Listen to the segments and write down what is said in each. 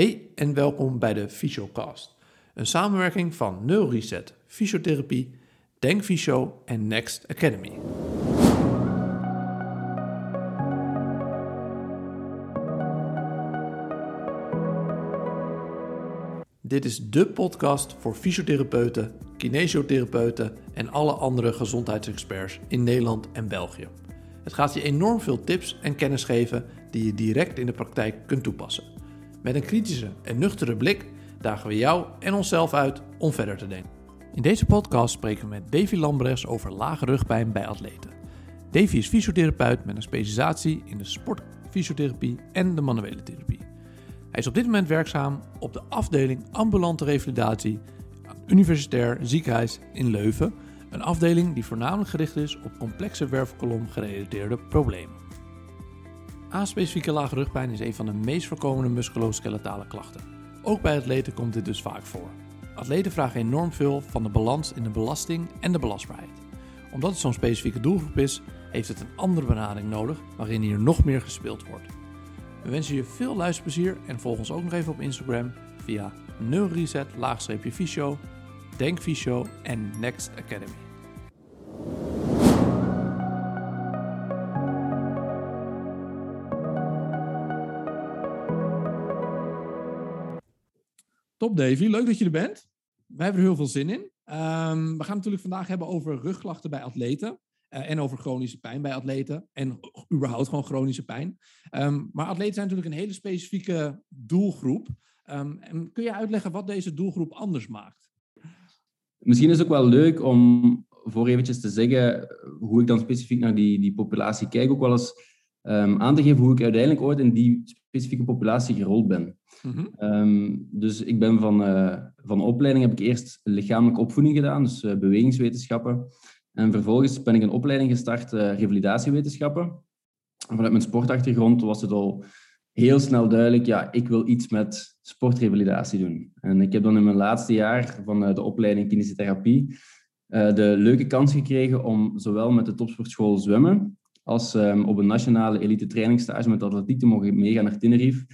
Hey en welkom bij de Fysiocast. Een samenwerking van Neuroreset, Fysiotherapie, Denk Fysio en Next Academy. Dit is de podcast voor fysiotherapeuten, kinesiotherapeuten en alle andere gezondheidsexperts in Nederland en België. Het gaat je enorm veel tips en kennis geven die je direct in de praktijk kunt toepassen. Met een kritische en nuchtere blik dagen we jou en onszelf uit om verder te denken. In deze podcast spreken we met Davy Lambrechts over lage rugpijn bij atleten. Davy is fysiotherapeut met een specialisatie in de sportfysiotherapie en de manuele therapie. Hij is op dit moment werkzaam op de afdeling ambulante revalidatie aan Universitair Ziekenhuis in Leuven, een afdeling die voornamelijk gericht is op complexe wervelkolom gerelateerde problemen. Aspecifieke lage rugpijn is een van de meest voorkomende musculoskeletale klachten. Ook bij atleten komt dit dus vaak voor. Atleten vragen enorm veel van de balans in de belasting en de belastbaarheid. Omdat het zo'n specifieke doelgroep is, heeft het een andere benadering nodig waarin hier nog meer gespeeld wordt. We wensen je veel luisterplezier en volg ons ook nog even op Instagram via neureset fysio Denk Fysio en Next Academy. Top Davy, leuk dat je er bent. Wij hebben er heel veel zin in. Um, we gaan natuurlijk vandaag hebben over rugklachten bij atleten. Uh, en over chronische pijn bij atleten. En überhaupt gewoon chronische pijn. Um, maar atleten zijn natuurlijk een hele specifieke doelgroep. Um, en kun je uitleggen wat deze doelgroep anders maakt? Misschien is het ook wel leuk om voor eventjes te zeggen hoe ik dan specifiek naar die, die populatie kijk. Ook wel eens um, aan te geven hoe ik uiteindelijk ooit in die specifieke populatie gerold ben. -hmm. um, dus ik ben van, uh, van opleiding heb ik eerst lichamelijke opvoeding gedaan, dus uh, bewegingswetenschappen. En vervolgens ben ik een opleiding gestart, uh, revalidatiewetenschappen. En vanuit mijn sportachtergrond was het al heel snel duidelijk, ja, ik wil iets met sportrevalidatie doen. En ik heb dan in mijn laatste jaar van de opleiding kinesiotherapie de leuke kans gekregen om zowel met de topsportschool zwemmen als um, op een nationale elite trainingstage met atletiek te mogen meegaan naar Tenerife.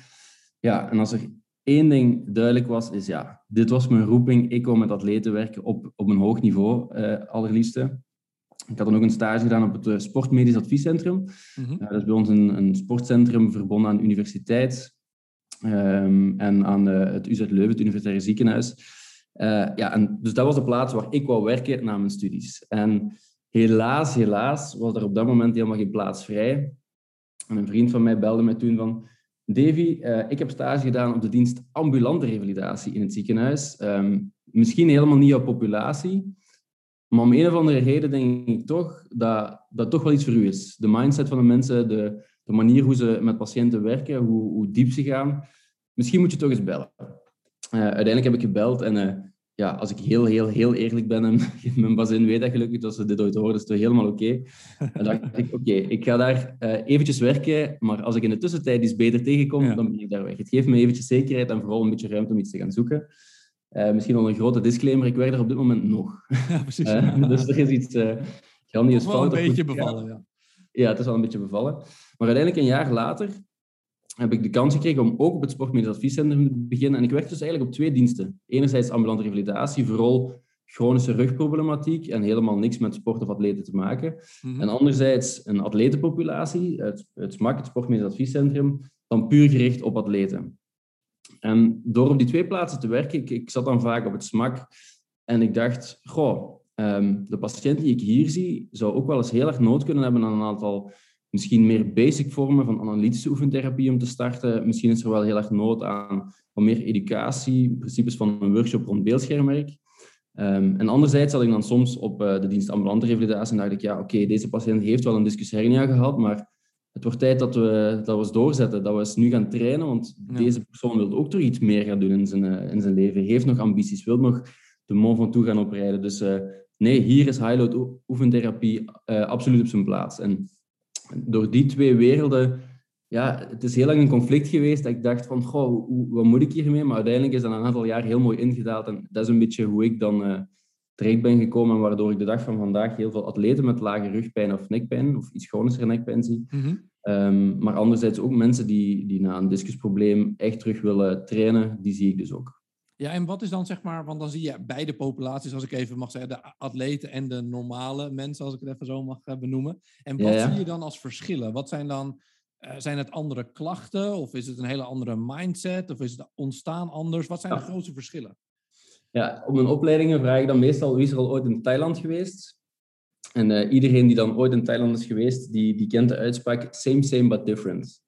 Ja, en als er één ding duidelijk was, is ja, dit was mijn roeping. Ik wou met atleten werken op, op een hoog niveau, uh, allerliefste. Ik had dan ook een stage gedaan op het uh, Sportmedisch Adviescentrum. Mm -hmm. uh, dat is bij ons een, een sportcentrum verbonden aan de universiteit um, en aan het UZ Leuven, het Universitaire Ziekenhuis. ja, en dus dat was de plaats waar ik wou werken na mijn studies. En helaas, helaas was er op dat moment helemaal geen plaats vrij. En een vriend van mij belde mij toen van... Davy, uh, ik heb stage gedaan op de dienst ambulante revalidatie in het ziekenhuis. Um, misschien helemaal niet jouw populatie, maar om een of andere reden denk ik toch dat dat toch wel iets voor u is. De mindset van de mensen, de, de manier hoe ze met patiënten werken, hoe, hoe diep ze gaan. Misschien moet je toch eens bellen. Uh, uiteindelijk heb ik gebeld en uh, ja, als ik heel, heel, heel eerlijk ben, en mijn bazin weet dat gelukkig, dat ze dit ooit horen, is het helemaal oké. Okay. En dan dacht ik, oké, okay, ik ga daar uh, eventjes werken, maar als ik in de tussentijd iets beter tegenkom, ja. dan ben ik daar weg. Het geeft me eventjes zekerheid en vooral een beetje ruimte om iets te gaan zoeken. Uh, misschien al een grote disclaimer, ik werk er op dit moment nog. Ja, precies. Uh, dus er is iets uh, grandioos fout. een beetje bevallen, ja. Ja, het is wel een beetje bevallen. Maar uiteindelijk, een jaar later, heb ik de kans gekregen om ook op het Sportmedisch Adviescentrum te beginnen. En ik werk dus eigenlijk op twee diensten. Enerzijds ambulante revalidatie, vooral chronische rugproblematiek en helemaal niks met sport of atleten te maken. Mm -hmm. En anderzijds een atletenpopulatie, het, het SMAC, het Sportmedisch Adviescentrum, dan puur gericht op atleten. En door op die twee plaatsen te werken, ik, ik zat dan vaak op het SMAC en ik dacht, goh, um, de patiënt die ik hier zie, zou ook wel eens heel erg nood kunnen hebben aan een aantal misschien meer basic vormen van analytische oefentherapie om te starten. Misschien is er wel heel erg nood aan wat meer educatie, principes van een workshop rond beeldschermwerk. Um, en anderzijds had ik dan soms op uh, de dienst ambulante revalidatie en dacht ik, ja, oké, okay, deze patiënt heeft wel een discus hernia gehad, maar het wordt tijd dat we dat we eens doorzetten, dat we eens nu gaan trainen, want ja. deze persoon wil ook toch iets meer gaan doen in zijn, uh, in zijn leven, heeft nog ambities, wil nog de Mont Ventoux gaan oprijden. Dus uh, nee, hier is high-load oefentherapie absoluut op zijn plaats. En door die twee werelden, ja, het is heel lang een conflict geweest. Dat ik dacht van, goh, hoe, wat moet ik hiermee? Maar uiteindelijk is dat een aantal jaar heel mooi ingedaald. En dat is een beetje hoe ik dan uh, terecht ben gekomen. En waardoor ik de dag van vandaag heel veel atleten met lage rugpijn of nekpijn, of iets chronischer nekpijn zie. Mm -hmm. Ehm, maar anderzijds ook mensen die, die na een discusprobleem echt terug willen trainen, die zie ik dus ook. Ja, en wat is dan zeg maar, want dan zie je beide populaties, als ik even mag zeggen, de atleten en de normale mensen, als ik het even zo mag eh, benoemen. En wat zie je dan als verschillen? Wat zijn dan, uh, zijn het andere klachten of is het een hele andere mindset of is het ontstaan anders? Wat zijn de grootste verschillen? Ja, op mijn opleidingen vraag ik dan meestal wie is er al ooit in Thailand geweest? En uh, iedereen die dan ooit in Thailand is geweest, die, die kent de uitspraak same, same, but different.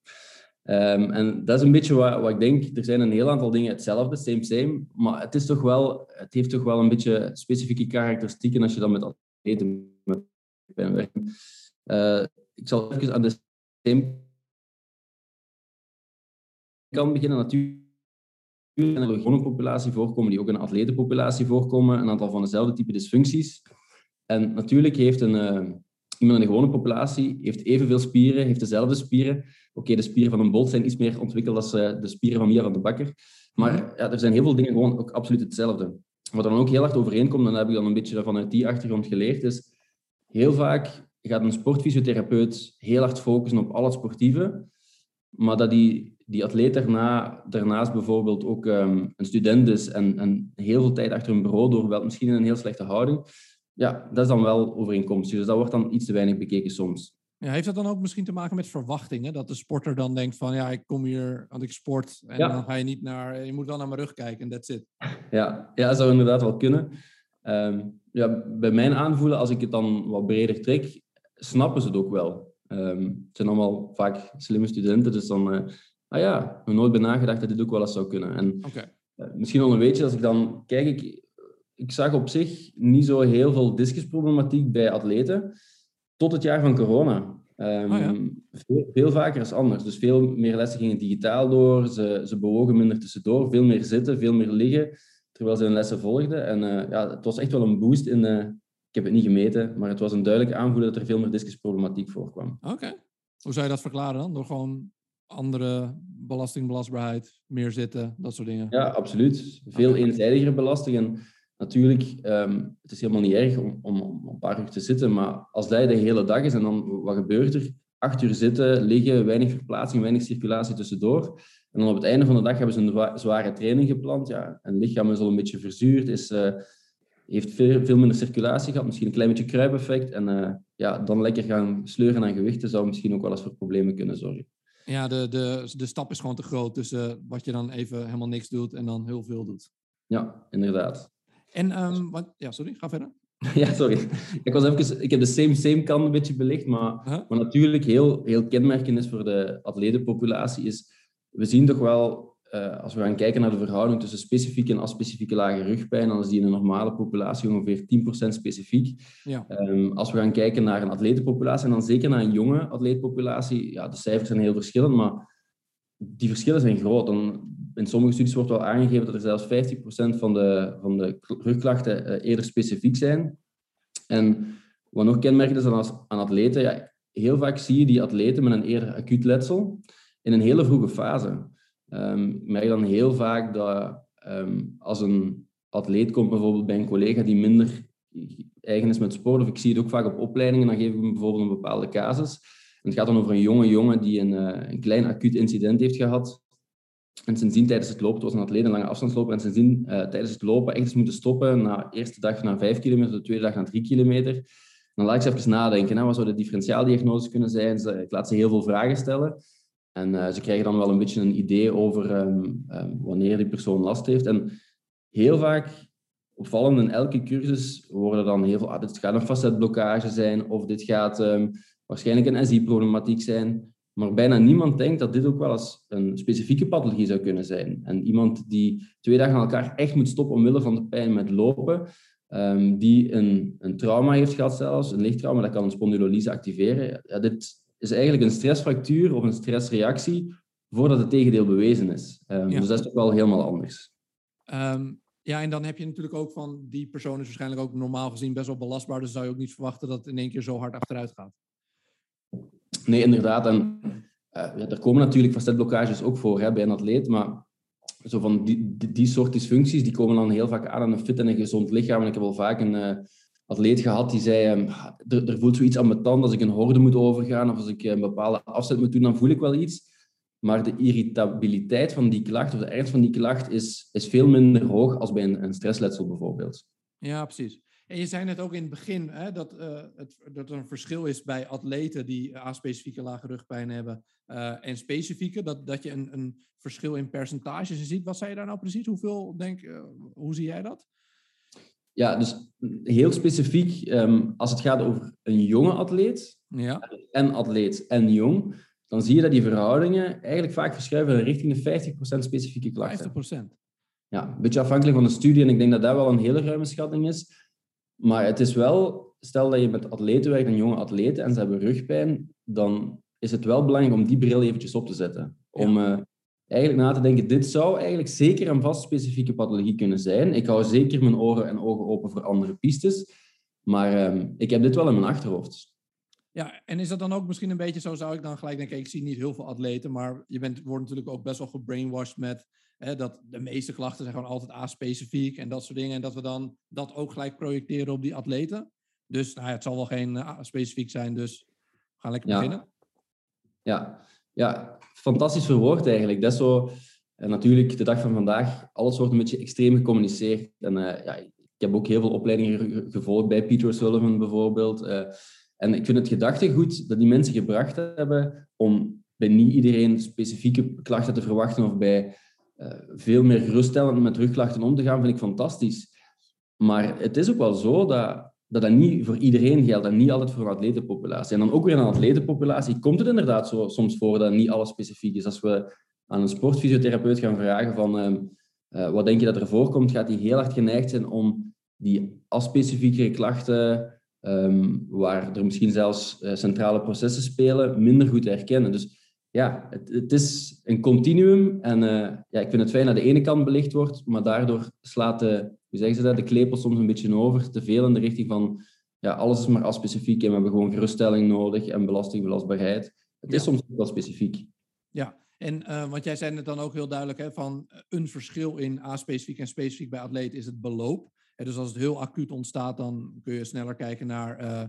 Um, en dat is een beetje wat, wat, ik denk. Er zijn een heel aantal dingen hetzelfde, same, same. Maar het, is toch wel, het heeft toch wel een beetje specifieke karakteristieken als je dan met atleten werkt. Uh, ik zal even aan de same kan beginnen. Natuurlijk in een gewone populatie voorkomen, die ook in een atletenpopulatie voorkomen. Een aantal van dezelfde type dysfuncties. En natuurlijk heeft een, uh, iemand in de gewone populatie heeft evenveel spieren, heeft dezelfde spieren. Oké, de spieren van een bolt zijn iets meer ontwikkeld dan uh, de spieren van Mia van de Bakker. Maar mhm. ja, er zijn heel veel dingen gewoon ook absoluut hetzelfde. Wat dan ook heel hard overeenkomt, en dat heb ik dan een beetje vanuit die achtergrond geleerd, is heel vaak gaat een sportfysiotherapeut heel hard focussen op al het sportieve, maar dat die, die atleet daarna, daarnaast bijvoorbeeld ook um, een student is en, en heel veel tijd achter een bureau doorbelt, misschien in een heel slechte houding, ja, dat is dan wel overeenkomstig. Dus dat wordt dan iets te weinig bekeken soms. Ja, heeft dat dan ook misschien te maken met verwachtingen? Dat de sporter dan denkt van ja, ik kom hier, want ik sport. En dan ga je niet naar, je moet wel naar mijn rug kijken en that's it. Ja, ja dat zou inderdaad wel kunnen. Um, ja, bij mijn aanvoelen, als ik het dan wat breder trek, snappen ze het ook wel. Um, het zijn allemaal vaak slimme studenten, dus dan, uh, ah ja, nog nooit bij nagedacht dat dit ook wel eens zou kunnen. En okay. uh, misschien nog een beetje, als ik dan kijk, ik, ik zag op zich niet zo heel veel discusproblematiek bij atleten tot het jaar van corona. Um, veel, veel, vaker is anders. Dus veel meer lessen gingen digitaal door. Ze, ze bewogen minder tussendoor. Veel meer zitten, veel meer liggen. Terwijl ze hun lessen volgden. En uh, ja, het was echt wel een boost in... Uh, ik heb het niet gemeten, maar het was een duidelijk aanvoelen dat er veel meer discusproblematiek voorkwam. Oké. Hoe zou je dat verklaren dan? Door gewoon andere belastingbelastbaarheid, meer zitten, dat soort dingen? Ja, absoluut. Veel okay. eenzijdigere belasting. En Natuurlijk, um, het is helemaal niet erg om, om, om, een paar uur te zitten, maar als dat de hele dag is en dan, wat gebeurt er? Acht uur zitten, liggen, weinig verplaatsing, weinig circulatie tussendoor. En dan op het einde van de dag hebben ze een zware training gepland. Ja, en het lichaam is al een beetje verzuurd, is, uh, heeft veel, veel minder circulatie gehad, misschien een klein beetje kruipeffect. En uh, ja, dan lekker gaan sleuren aan gewichten zou misschien ook wel eens voor problemen kunnen zorgen. Ja, de, de, de stap is gewoon te groot tussen wat je dan even helemaal niks doet en dan heel veel doet. Ja, inderdaad. En, um, wat, ja, sorry, ga verder. Ja, sorry. Ik, was even, ik heb de same-same kant een beetje belicht, maar, huh? maar natuurlijk heel, heel kenmerkend is voor de atletenpopulatie is, we zien toch wel, uh, als we gaan kijken naar de verhouding tussen specifieke en aspecifieke lage rugpijn, dan is die in een normale populatie ongeveer 10% specifiek. Ja. Um, als we gaan kijken naar een atletenpopulatie, en dan zeker naar een jonge atleetpopulatie, ja, de cijfers zijn heel verschillend, maar die verschillen zijn groot. Dan, in sommige studies wordt wel aangegeven dat er zelfs 50% van de, van de rugklachten uh, eerder specifiek zijn. En wat nog kenmerkend is aan, aan atleten, ja, heel vaak zie je die atleten met een eerder acuut letsel in een hele vroege fase. Um, ik merk dan heel vaak dat um, als een atleet komt bijvoorbeeld bij een collega die minder eigen is met sport, of ik zie het ook vaak op opleidingen, dan geef ik hem bijvoorbeeld een bepaalde casus. Het gaat dan over een jonge jongen die een, uh, een klein acuut incident heeft gehad en sindsdien tijdens het lopen, het was een atleet, een lange afstandsloper, en sindsdien uh, tijdens het lopen echt moeten stoppen na de eerste dag naar 5 kilometer, de tweede dag naar 3 kilometer. Dan laat ik ze even nadenken, hè, wat zou de differentiaaldiagnose kunnen zijn? Ze, ik laat ze heel veel vragen stellen. En uh, ze krijgen dan wel een beetje een idee over um, um, wanneer die persoon last heeft. En heel vaak, opvallend in elke cursus, worden dan heel veel... Ah, dit gaat een facetblokkage zijn, of dit gaat um, waarschijnlijk een SI-problematiek zijn. Maar bijna niemand denkt dat dit ook wel eens een specifieke pathologie zou kunnen zijn. En iemand die twee dagen aan elkaar echt moet stoppen omwille van de pijn met lopen, um, die een, een trauma heeft gehad zelfs, een lichttrauma, dat kan een spondylolyse activeren. Ja, dit is eigenlijk een stressfractuur of een stressreactie voordat het tegendeel bewezen is. Um, ja. Dus dat is toch wel helemaal anders. Um, ja, en dan heb je natuurlijk ook van die persoon is waarschijnlijk ook normaal gezien best wel belastbaar. Dus zou je ook niet verwachten dat het in één keer zo hard achteruit gaat. Nee, inderdaad. En ja, er komen natuurlijk facetblokkages ook voor hè, bij een atleet, maar zo van die, die, soort dysfuncties die komen dan heel vaak aan aan een fit en een gezond lichaam. En ik heb al vaak een, uh, atleet gehad die zei, ehm, er, er voelt zoiets aan mijn tand als ik een horde moet overgaan of als ik een bepaalde afzet moet doen, dan voel ik wel iets. Maar de irritabiliteit van die klacht of de ernst van die klacht is, is veel minder hoog als bij een, een stressletsel bijvoorbeeld. Ja, precies. En je zei net ook in het begin hè, dat, uh, het, dat er een verschil is bij atleten die A-specifieke lage rugpijn hebben uh, en specifieke. Dat, dat je een, een verschil in percentages ziet. Wat zei je daar nou precies? Hoeveel denk, uh, hoe zie jij dat? Ja, dus heel specifiek, um, als het gaat over een jonge atleet, ja. en atleet en jong, dan zie je dat die verhoudingen eigenlijk vaak verschuiven richting de 50% specifieke klachten. 50%? Ja, een beetje afhankelijk van de studie. En ik denk dat dat wel een hele ruime schatting is. Maar het is wel, stel dat je met atleten werkt, een jonge atleten, en ze hebben rugpijn, dan is het wel belangrijk om die bril eventjes op te zetten. Om uh, eigenlijk na te denken, dit zou eigenlijk zeker een vast specifieke pathologie kunnen zijn. Ik hou zeker mijn oren en ogen open voor andere pistes. Maar uh, ik heb dit wel in mijn achterhoofd. Ja, en is dat dan ook misschien een beetje zo, zou ik dan gelijk denken, ik zie niet heel veel atleten, maar je bent, wordt natuurlijk ook best wel gebrainwashed met hè, dat de meeste klachten zijn gewoon altijd A-specifiek en dat soort dingen. En dat we dan dat ook gelijk projecteren op die atleten. Dus nou ja, het zal wel geen A-specifiek zijn, dus we gaan lekker ja. beginnen. Ja. ja, fantastisch verwoord eigenlijk. Dat is zo, en natuurlijk de dag van vandaag, alles wordt een beetje extreem gecommuniceerd. En uh, ja, ik heb ook heel veel opleidingen gevolgd bij Peter Sullivan bijvoorbeeld. Uh, en ik vind het gedachtegoed dat die mensen gebracht hebben om bij niet iedereen specifieke klachten te verwachten of bij veel meer geruststellend met rugklachten om te gaan, vind ik fantastisch. Maar het is ook wel zo dat, dat dat niet voor iedereen geldt en niet altijd voor een atletenpopulatie. En dan ook weer in een atletenpopulatie komt het inderdaad zo, soms voor dat niet alles specifiek is. Als we aan een sportfysiotherapeut gaan vragen van uh, uh, wat denk je dat er voorkomt, gaat hij heel hard geneigd zijn om die aspecifieke klachten Um, waar er misschien zelfs uh, centrale processen spelen, minder goed te herkennen. Dus ja, het, het is een continuum. En uh, ja, ik vind het fijn dat de ene kant belicht wordt, maar daardoor slaat de, hoe zeggen ze dat, de klepel soms een beetje over, te veel in de richting van ja, alles is maar aspecifiek en we hebben gewoon geruststelling nodig en belastingbelastbaarheid. Het is soms wel specifiek. Ja, en uh, want jij zei het dan ook heel duidelijk, hè, van een verschil in A-specifiek en specifiek bij atleten is het beloop dus als het heel acuut ontstaat, dan kun je sneller kijken naar uh,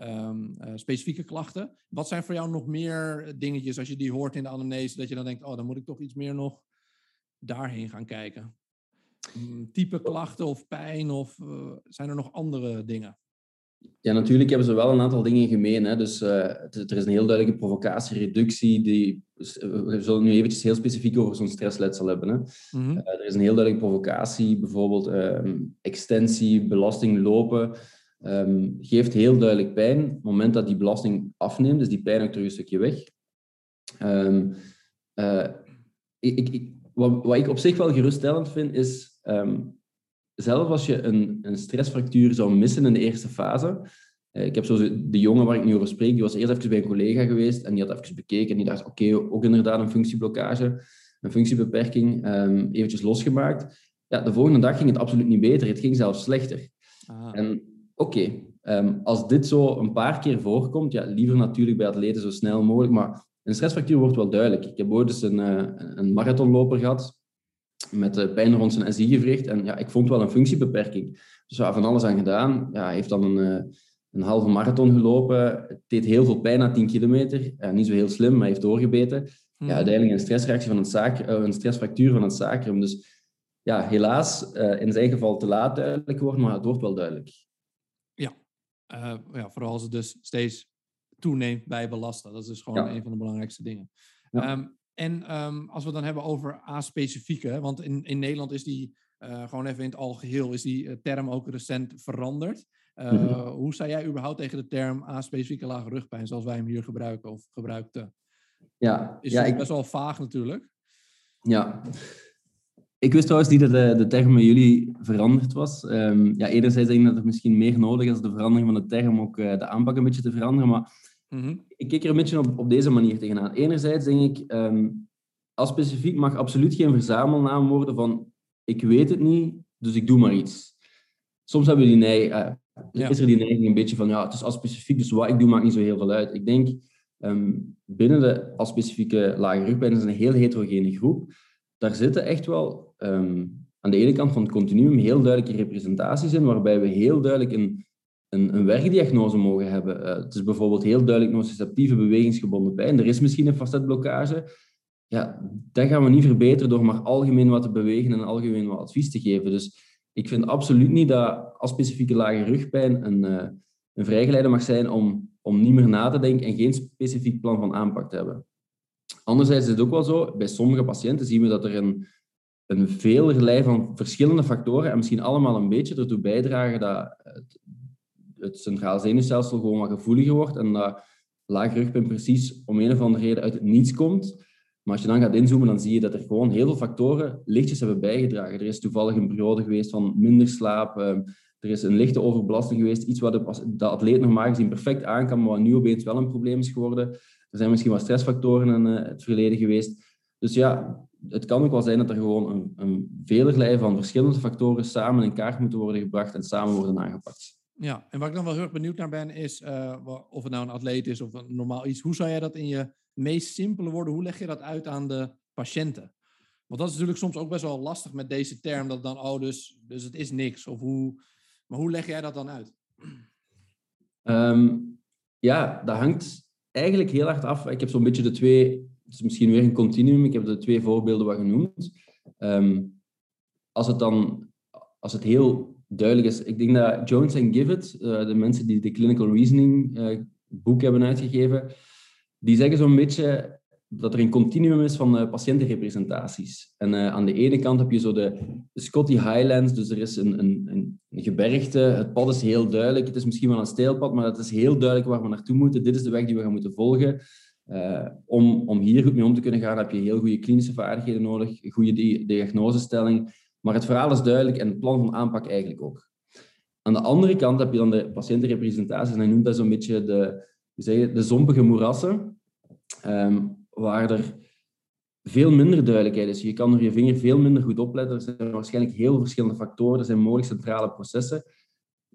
um, uh, specifieke klachten. Wat zijn voor jou nog meer dingetjes als je die hoort in de anamnese, dat je dan denkt, oh, dan moet ik toch iets meer nog daarheen gaan kijken? Um, type klachten of pijn of uh, zijn er nog andere dingen? Ja, natuurlijk hebben ze wel een aantal dingen gemeen. Hè. Dus uh, er is een heel duidelijke provocatie-reductie. Die, we zullen nu eventjes heel specifiek over zo'n stressletsel hebben. Hè. Mm -hmm. uh, er is een heel duidelijke provocatie, bijvoorbeeld um, extensie, belasting lopen. Um, geeft heel duidelijk pijn. Op het moment dat die belasting afneemt, is die pijn ook terug een stukje weg. Um, uh, ik, ik, wat, wat, ik op zich wel geruststellend vind, is zelf als je een, een stressfractuur zou missen in de eerste fase. Uh, ik heb zo de jongen waar ik nu over spreek, die was eerst even bij een collega geweest en die had even bekeken en die dacht, oké, okay, ook inderdaad een functieblokkage, een functiebeperking, um, eventjes losgemaakt. Ja, de volgende dag ging het absoluut niet beter, het ging zelfs slechter. Ah. En oké, okay, um, als dit zo een paar keer voorkomt, ja, liever natuurlijk bij atleten zo snel mogelijk, maar een stressfractuur wordt wel duidelijk. Ik heb ooit eens een, uh, een marathonloper gehad, met de pijn rond zijn SI-gewricht. En ja, ik vond wel een functiebeperking. Dus we van alles aan gedaan. Ja, hij heeft dan een, een halve marathon gelopen. Het deed heel veel pijn na 10 kilometer. Niet zo heel slim, maar hij heeft doorgebeten. Ja, Mhm. uiteindelijk een stressreactie van het zaak, een stressfractuur van het sacrum. Dus ja, helaas in zijn geval te laat duidelijk geworden, maar het wordt wel duidelijk. Uh, ja vooral als het dus steeds toeneemt bij belasten. Dat is dus gewoon ja. een van de belangrijkste dingen. Ja. Um, en um, als we het dan hebben over A-specifieke, want in, in Nederland is die uh, gewoon even in het algeheel, is die uh, term ook recent veranderd. Uh, mm -hmm. Hoe sta jij überhaupt tegen de term A-specifieke lage rugpijn, zoals wij hem hier gebruiken of gebruikten? Ja, is ja, ik... best wel vaag natuurlijk. Ja. Ik wist trouwens niet dat de, de term bij jullie veranderd was. Um, ja, enerzijds denk ik dat er misschien meer nodig is de verandering van de term ook de aanpak een beetje te veranderen, maar Mm-hmm. Ik kijk er een beetje op, op deze manier tegenaan. Enerzijds denk ik, um, als specifiek mag absoluut geen verzamelnaam worden van ik weet het niet, dus ik doe maar iets. Soms hebben we die neiging, uh, ja. is er die neiging een beetje van ja, het is als specifiek, dus wat ik doe maakt niet zo heel veel uit. Ik denk, um, binnen de als specifieke lage rugpijn is een heel heterogene groep. Daar zitten echt wel um, aan de ene kant van het continuum heel duidelijke representaties in, waarbij we heel duidelijk een een, een werkdiagnose mogen hebben. Uh, het is bijvoorbeeld heel duidelijk nociceptieve bewegingsgebonden pijn. Er is misschien een facetblokkage. Ja, dat gaan we niet verbeteren door maar algemeen wat te bewegen en algemeen wat advies te geven. Dus ik vind absoluut niet dat specifieke lage rugpijn een, uh, een vrijgeleide mag zijn om, om niet meer na te denken en geen specifiek plan van aanpak te hebben. Anderzijds is het ook wel zo, bij sommige patiënten zien we dat er een, een velerlei van verschillende factoren en misschien allemaal een beetje ertoe bijdragen dat het, het centraal zenuwstelsel gewoon wat gevoeliger wordt en dat laag rugpijn precies om een of andere reden uit het niets komt. Maar als je dan gaat inzoomen, dan zie je dat er gewoon heel veel factoren lichtjes hebben bijgedragen. Er is toevallig een periode geweest van minder slaap, ehm, er is een lichte overbelasting geweest, iets wat de, de atleet normaal gezien perfect aan kan, maar wat nu opeens wel een probleem is geworden. Er zijn misschien wat stressfactoren in uh, het verleden geweest. Dus ja, het kan ook wel zijn dat er gewoon een, een velerlei van verschillende factoren samen in kaart moeten worden gebracht en samen worden aangepakt. Ja, en waar ik dan wel heel erg benieuwd naar ben, is uh, of het nou een atleet is of een normaal iets. Hoe zou jij dat in je meest simpele woorden, hoe leg je dat uit aan de patiënten? Want dat is natuurlijk soms ook best wel lastig met deze term, dat dan, oh, dus, dus het is niks. Of hoe, maar hoe leg jij dat dan uit? Um, ja, dat hangt eigenlijk heel hard af. Ik heb zo'n beetje de twee, het is misschien weer een continuum, ik heb de twee voorbeelden wat genoemd. Um, als het dan, als het heel duidelijk is, ik denk dat Jones en Givet, uh, de mensen die de Clinical Reasoning uh, boek hebben uitgegeven, die zeggen zo'n beetje dat er een continuum is van uh, patiëntenrepresentaties. En uh, aan de ene kant heb je zo de, Scotty Highlands, dus er is een, een, een, gebergte, het pad is heel duidelijk, het is misschien wel een steilpad, maar het is heel duidelijk waar we naartoe moeten. Dit is de weg die we gaan moeten volgen. Uh, om, om hier goed mee om te kunnen gaan, heb je heel goede klinische vaardigheden nodig, goede di diagnosestelling. Maar het verhaal is duidelijk en het plan van aanpak eigenlijk ook. Aan de andere kant heb je dan de patiëntenrepresentaties, en hij noemt dat zo'n beetje de, de zompige moerassen. Um, waar er veel minder duidelijkheid is. Je kan door je vinger veel minder goed opletten. Er zijn waarschijnlijk heel verschillende factoren. Er zijn mogelijk centrale processen.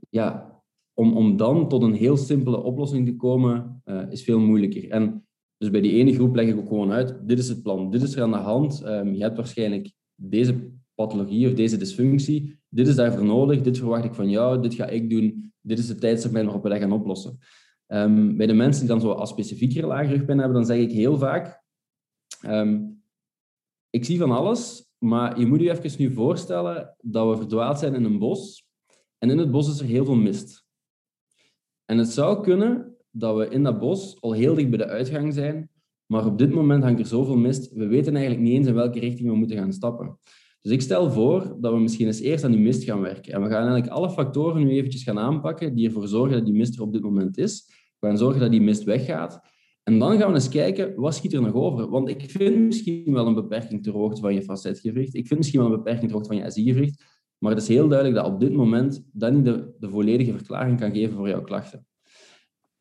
Ja, om, om dan tot een heel simpele oplossing te komen, uh, is veel moeilijker. En dus bij die ene groep leg ik ook gewoon uit, dit is het plan, dit is er aan de hand. Um, je hebt waarschijnlijk deze pathologie of deze dysfunctie. Dit is daarvoor nodig, dit verwacht ik van jou, dit ga ik doen. Dit is de tijdstermijn waarop we dat gaan oplossen. Um, bij de mensen die dan zo als specifiekere lage rugpijn hebben, dan zeg ik heel vaak, um, ik zie van alles, maar je moet je even nu voorstellen dat we verdwaald zijn in een bos en in het bos is er heel veel mist. En het zou kunnen dat we in dat bos al heel dicht bij de uitgang zijn, maar op dit moment hangt er zoveel mist, we weten eigenlijk niet eens in welke richting we moeten gaan stappen. Dus ik stel voor dat we misschien eens eerst aan die mist gaan werken. En we gaan eigenlijk alle factoren nu eventjes gaan aanpakken die ervoor zorgen dat die mist er op dit moment is. We gaan zorgen dat die mist weggaat. En dan gaan we eens kijken, wat schiet er nog over? Want ik vind misschien wel een beperking ter hoogte van je facetgewricht. Ik vind misschien wel een beperking ter hoogte van je SI-gewricht. Maar het is heel duidelijk dat op dit moment dat niet de, de volledige verklaring kan geven voor jouw klachten.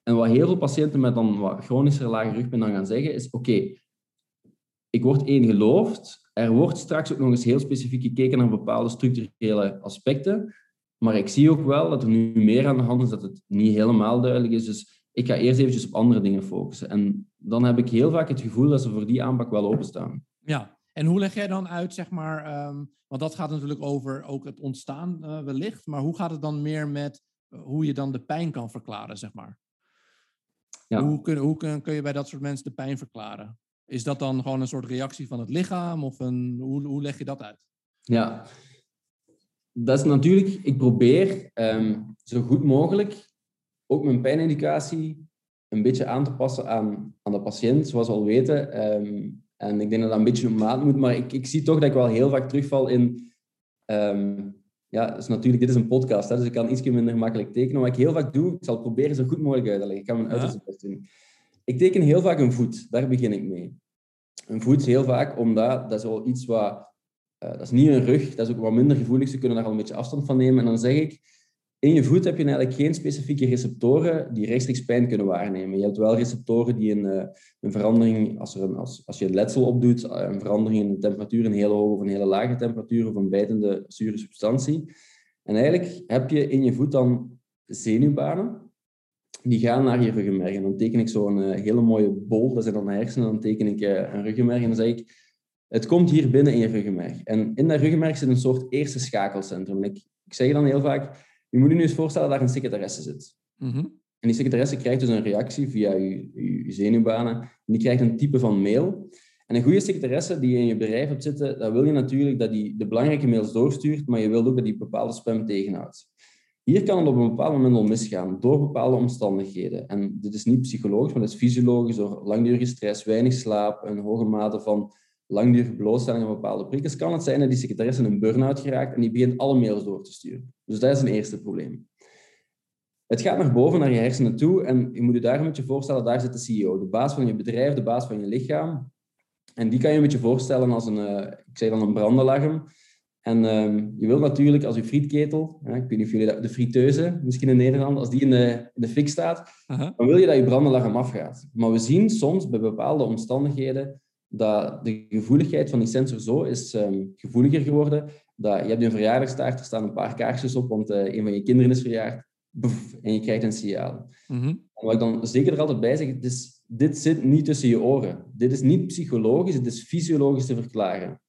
En wat heel veel patiënten met dan wat chronische lage rugpijn dan gaan zeggen, is oké, ik word één geloofd. Er wordt straks ook nog eens heel specifiek gekeken naar bepaalde structurele aspecten. Maar ik zie ook wel dat er nu meer aan de hand is, dat het niet helemaal duidelijk is. Dus ik ga eerst eventjes op andere dingen focussen. En dan heb ik heel vaak het gevoel dat ze voor die aanpak wel openstaan. Ja, en hoe leg jij dan uit, zeg maar, um, want dat gaat natuurlijk over ook het ontstaan uh, wellicht, maar hoe gaat het dan meer met uh, hoe je dan de pijn kan verklaren, zeg maar? Ja. Hoe, kun, hoe kun, kun je bij dat soort mensen de pijn verklaren? Is dat dan gewoon een soort reactie van het lichaam of een, hoe, hoe leg je dat uit? Ja, dat is natuurlijk, ik probeer um, zo goed mogelijk ook mijn pijnindicatie een beetje aan te passen aan, aan de patiënt, zoals we al weten. Um, en ik denk dat dat een beetje op maat moet, maar ik, ik zie toch dat ik wel heel vaak terugval in... Um, ja, dus natuurlijk, dit is een podcast, hè, dus ik kan iets minder makkelijk tekenen. Wat ik heel vaak doe, ik zal proberen zo goed mogelijk uit te leggen. Ik ga mijn uiterste best doen. Ik teken heel vaak een voet, daar begin ik mee. Een voet heel vaak, omdat dat is wel iets wat... Uh, dat is niet een rug, dat is ook wat minder gevoelig. Ze kunnen daar al een beetje afstand van nemen. En dan zeg ik, in je voet heb je eigenlijk geen specifieke receptoren die rechtstreeks pijn kunnen waarnemen. Je hebt wel receptoren die een, eh, een verandering, als, er een, als, als je het letsel opdoet, eh, een verandering in de temperatuur, een hele hoge of een hele lage temperatuur of een bijtende zure substantie. En eigenlijk heb je in je voet dan zenuwbanen die gaan naar je ruggenmerg. En dan teken ik zo'n uh, hele mooie bol, dat zijn dan hersenen, dan teken ik een ruggenmerg en dan zeg ik, het komt hier binnen in je ruggenmerg. En in dat ruggenmerg zit een soort eerste schakelcentrum. En ik, zeg dan heel vaak, je moet je nu eens voorstellen dat daar een secretaresse zit. Mhm. En die secretaresse krijgt dus een reactie via je, je zenuwbanen. En die krijgt een type van mail. En een goede secretaresse die je in je bedrijf hebt zitten, dan wil je natuurlijk dat die de belangrijke mails doorstuurt, maar je wilt ook dat die bepaalde spam tegenhoudt. Hier kan het op een bepaald moment al misgaan, door bepaalde omstandigheden. En dit is niet psychologisch, maar het is fysiologisch, door langdurige stress, weinig slaap, een hoge mate van langdurige blootstelling aan bepaalde prikkels, kan het zijn dat die secretaresse een burn-out geraakt en die begint alle mails door te sturen. Dus dat is een eerste probleem. Het gaat naar boven, naar je hersenen toe, en je moet je daar een beetje voorstellen, daar zit de CEO, de baas van je bedrijf, de baas van je lichaam. En die kan je een beetje voorstellen als een, uh, ik zeg dan een brandalarm. En um, je wilt natuurlijk als je frietketel, hè, ik weet niet of jullie dat, de friteuse, misschien in Nederland, als die in de, in de fik staat, dan wil je dat je brandalarm afgaat. Maar we zien soms bij bepaalde omstandigheden dat de gevoeligheid van die sensor zo is um, gevoeliger geworden, dat je hebt een verjaardagstaart, er staan een paar kaarsjes op, want uh, een van je kinderen is verjaard, boef, en je krijgt een signaal. Mm -hmm. Wat ik dan zeker er altijd bij zeg, het is, dit zit niet tussen je oren. Dit is niet psychologisch, het is fysiologisch te verklaren.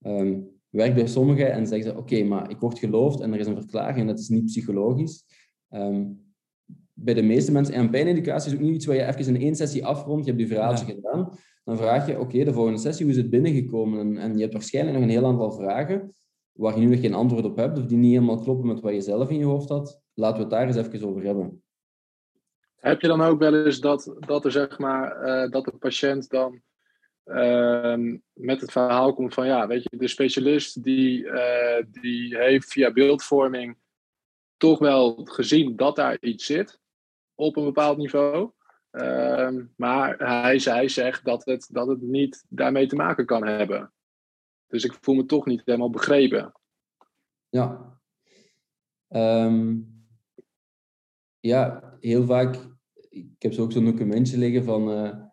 Um, werkt bij sommigen en zeggen ze, oké, maar ik word geloofd en er is een verklaring en dat is niet psychologisch. Um, bij de meeste mensen, en pijneducatie is ook niet iets waar je even in één sessie afrondt, je hebt je verhaaltje gedaan, dan vraag je, oké, de volgende sessie, hoe is het binnengekomen? En, en, je hebt waarschijnlijk nog een heel aantal vragen waar je nu nog geen antwoord op hebt, of die niet helemaal kloppen met wat je zelf in je hoofd had. Laten we het daar eens even over hebben. Heb je dan ook wel eens dat, dat er zeg maar, uh, dat de patiënt dan uh, met het verhaal komt van ja, weet je, de specialist die, uh, die heeft via beeldvorming toch wel gezien dat daar iets zit op een bepaald niveau. Uh, maar hij, hij zegt dat het, dat het niet daarmee te maken kan hebben. Dus ik voel me toch niet helemaal begrepen. Ja. Um, ja, heel vaak. Ik heb zo ook zo'n documentje liggen van. Uh,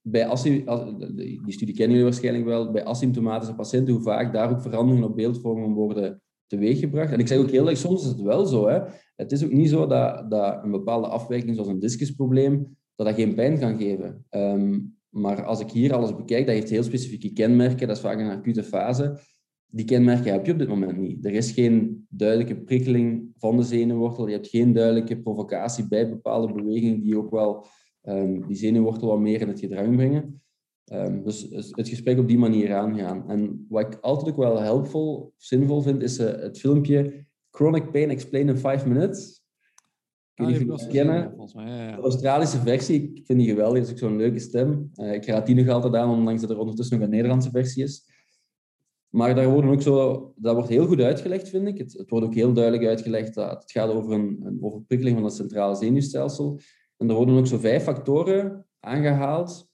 bij die studie kennen jullie waarschijnlijk wel. Bij asymptomatische patiënten, hoe vaak daar ook veranderingen op beeldvormen worden teweeggebracht. En ik zeg ook heel erg, soms is het wel zo. Hè. Het is ook niet zo dat, dat een bepaalde afwijking, zoals een discusprobleem, dat dat geen pijn kan geven. Um, maar als ik hier alles bekijk, dat heeft heel specifieke kenmerken. Dat is vaak een acute fase. Die kenmerken heb je op dit moment niet. Er is geen duidelijke prikkeling van de zenuwwortel. Je hebt geen duidelijke provocatie bij bepaalde bewegingen die ook wel um, die zenuwwortel wat meer in het gedrang brengen. Um, dus het gesprek op die manier aangaan. En wat ik altijd ook wel helpvol, zinvol vind, is uh, het filmpje Chronic Pain Explained in 5 Minutes. Weet niet of jullie kennen. De Australische versie, ik vind die geweldig. Dat is ook zo'n leuke stem. Uh, ik raad die nog altijd aan, ondanks dat er ondertussen nog een Nederlandse versie is. Maar daar worden ook zo, dat wordt heel goed uitgelegd, vind ik. Het, het wordt ook heel duidelijk uitgelegd dat het gaat over een, een overprikkeling van het centrale zenuwstelsel. En er worden ook zo vijf factoren aangehaald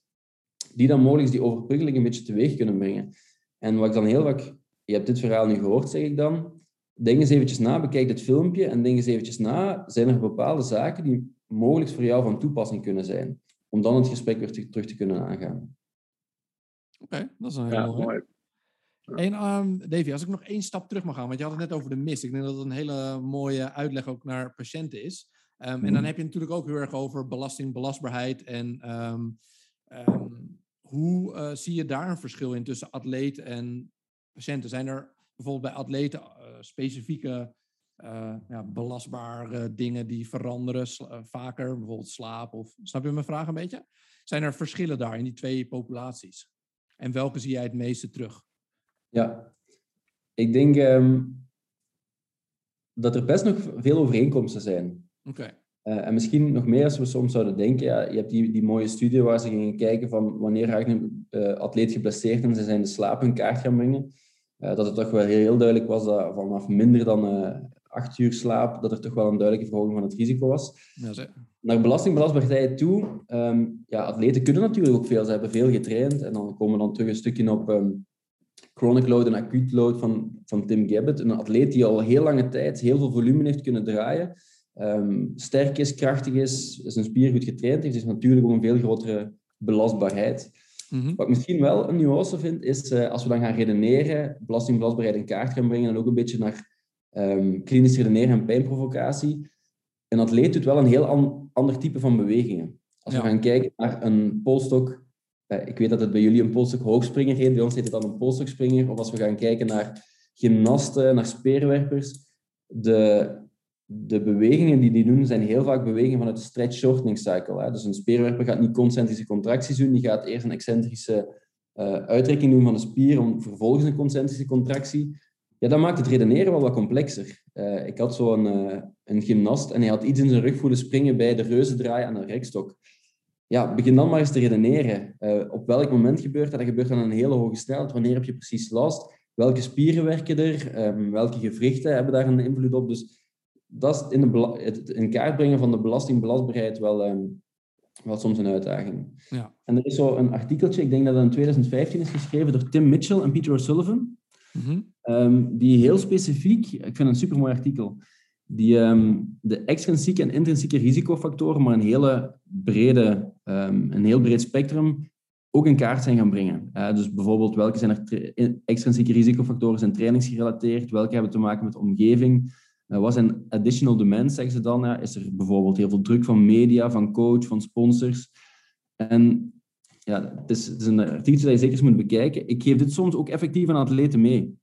die dan mogelijk die overprikkeling een beetje teweeg kunnen brengen. En wat ik dan heel vaak... Je hebt dit verhaal nu gehoord, zeg ik dan. Denk eens eventjes na, bekijk dit filmpje en denk eens eventjes na. Zijn er bepaalde zaken die mogelijk voor jou van toepassing kunnen zijn? Om dan het gesprek weer te, terug te kunnen aangaan. Oké, dat is een heel ja, mooi. En um, Davy, als ik nog één stap terug mag gaan, want je had het net over de mist. Ik denk dat het een hele mooie uitleg ook naar patiënten is. Um, En dan mhm. heb je natuurlijk ook heel erg over belasting, belastbaarheid en um, hoe uh, zie je daar een verschil in tussen atleet en patiënten? Zijn er bijvoorbeeld bij atleten uh, specifieke uh, ja, belastbare dingen die veranderen vaker, bijvoorbeeld slaap of snap je mijn vraag een beetje? Zijn er verschillen daar in die twee populaties? En welke zie jij het meeste terug? Ja, ik denk um, dat er best nog veel overeenkomsten zijn. Oké. Uh, en misschien nog meer als we soms zouden denken. Ja, je hebt die, die mooie studie waar ze gingen kijken van wanneer raakt een uh, atleet geblesseerd en ze zijn de slaap in kaart gaan brengen. Uh, dat het toch wel heel, duidelijk was dat vanaf minder dan acht uur slaap, dat er toch wel een duidelijke verhoging van het risico was. Ja, Naar belastingbelastbaarheid toe, um, ja, atleten kunnen natuurlijk ook veel. Ze hebben veel getraind en dan komen we dan terug een stukje op um, chronic load en acute load van, van Tim Gabbett. Een atleet die al heel lange tijd heel veel volume heeft kunnen draaien um, sterk is, krachtig is, zijn spier goed getraind heeft, is natuurlijk ook een veel grotere belastbaarheid. Mhm. Wat ik misschien wel een nuance vind, is uh, als we dan gaan redeneren, belastingbelastbaarheid in kaart gaan brengen en ook een beetje naar um, klinisch redeneren en pijnprovocatie. Een atleet doet wel een heel an ander type van bewegingen. Als we gaan kijken naar een polstok, uh, ik weet dat het bij jullie een polstok hoogspringer heet, bij ons heet het dan een polstokspringer. Of als we gaan kijken naar gymnasten, naar speerwerpers, de de bewegingen die die doen, zijn heel vaak bewegingen vanuit de stretch-shortening cycle. Hè. Dus een speerwerper gaat niet concentrische contracties doen, die gaat eerst een excentrische uh, uitrekking doen van de spier, om vervolgens een concentrische contractie. Ja, dat maakt het redeneren wel wat complexer. Uh, ik had zo'n uh, een gymnast en hij had iets in zijn rug voelen springen bij de reuzendraai aan de rekstok. Ja, begin dan maar eens te redeneren. op welk moment gebeurt dat? Dat gebeurt aan een hele hoge snelheid. Wanneer heb je precies last? Welke spieren werken er? Um, welke gewrichten hebben daar een invloed op? Dus dat is in, de het in kaart brengen van de belastingbelastbaarheid wel, um, wel soms een uitdaging. Ja. En er is zo een artikeltje, ik denk dat dat in 2015 is geschreven door Tim Mitchell en Peter O'Sullivan. Mm um, die heel specifiek, ik vind het een supermooi artikel, die um, de extrinsieke en intrinsieke risicofactoren, maar een, hele brede, een heel breed spectrum, ook in kaart zijn gaan brengen. Uh, dus bijvoorbeeld, welke zijn er extrinsieke risicofactoren zijn trainingsgerelateerd, welke hebben te maken met de omgeving, wat zijn additional demands, zeggen ze dan? Ja, is er bijvoorbeeld heel veel druk van media, van coach, van sponsors? En ja, het is, het is een artikel dat je zeker eens moet bekijken. Ik geef dit soms ook effectief aan atleten mee.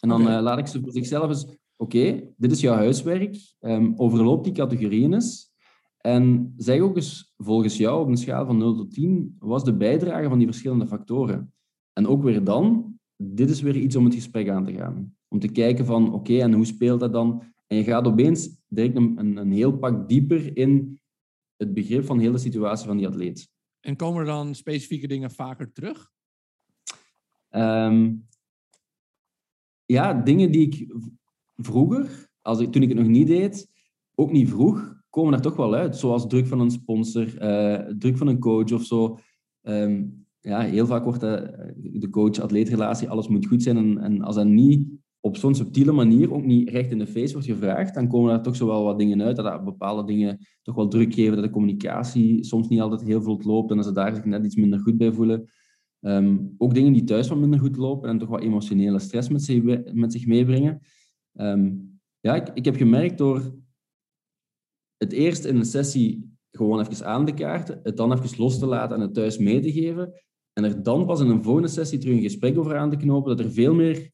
En dan uh, laat ik ze voor zichzelf eens... Oké, dit is jouw huiswerk. Um, overloop die categorieën eens. En zeg ook eens, volgens jou, op een schaal van 0 tot 10, wat is de bijdrage van die verschillende factoren? En ook weer dan, dit is weer iets om het gesprek aan te gaan. Om te kijken van, oké, en hoe speelt dat dan? En je gaat opeens direct een, een, een heel pak dieper in het begrip van de hele situatie van die atleet. En komen er dan specifieke dingen vaker terug? Um, ja, dingen die ik vroeger, als ik, toen ik het nog niet deed, ook niet vroeg, komen er toch wel uit. Zoals druk van een sponsor, uh, druk van een coach of zo. Um, ja, heel vaak wordt de, de coach-atleetrelatie, alles moet goed zijn. En, en als dat niet op zo'n subtiele manier, ook niet recht in de face wordt gevraagd, dan komen er toch zo wel wat dingen uit. Dat, bepaalde dingen toch wel druk geven, dat de communicatie soms niet altijd heel vlot loopt en dat ze daar zich net iets minder goed bij voelen. Um, ook dingen die thuis wat minder goed lopen en toch wat emotionele stress met zich, met zich meebrengen. Um, ja, ik, ik heb gemerkt door het eerst in een sessie gewoon even aan te kaarten, het dan even los te laten en het thuis mee te geven, en er dan pas in een volgende sessie terug een gesprek over aan te knopen, dat er veel meer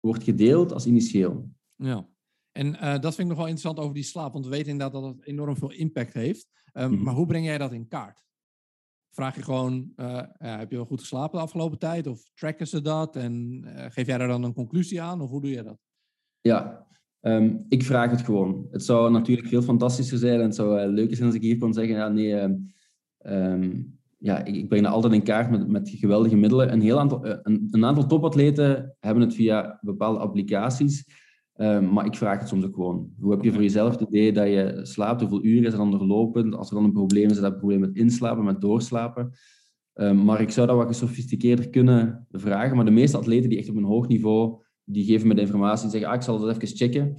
wordt gedeeld als initieel. Ja, en uh, dat vind ik nog wel interessant over die slaap, want we weten inderdaad dat het enorm veel impact heeft. Um, mm Maar hoe breng jij dat in kaart? Vraag je gewoon, uh, heb je wel goed geslapen de afgelopen tijd? Of tracken ze dat? En geef jij daar dan een conclusie aan? Of hoe doe je dat? Ja, um, ik vraag het gewoon. Het zou natuurlijk veel fantastischer zijn en het zou leuker zijn als ik hier kon zeggen, ja, nee, um, ja, ik, ik breng dat altijd in kaart met, met geweldige middelen. Een, heel aantal, een, een aantal topatleten hebben het via bepaalde applicaties. Uh, maar ik vraag het soms ook gewoon. Hoe heb je voor jezelf het idee dat je slaapt? Hoeveel uren is er dan doorlopen? Als er dan een probleem is, is dat een probleem met inslapen, met doorslapen. Uh, maar ik zou dat wat gesofisticeerder kunnen vragen. Maar de meeste atleten die echt op een hoog niveau, die geven me de informatie en zeggen, ah, ik zal dat even checken.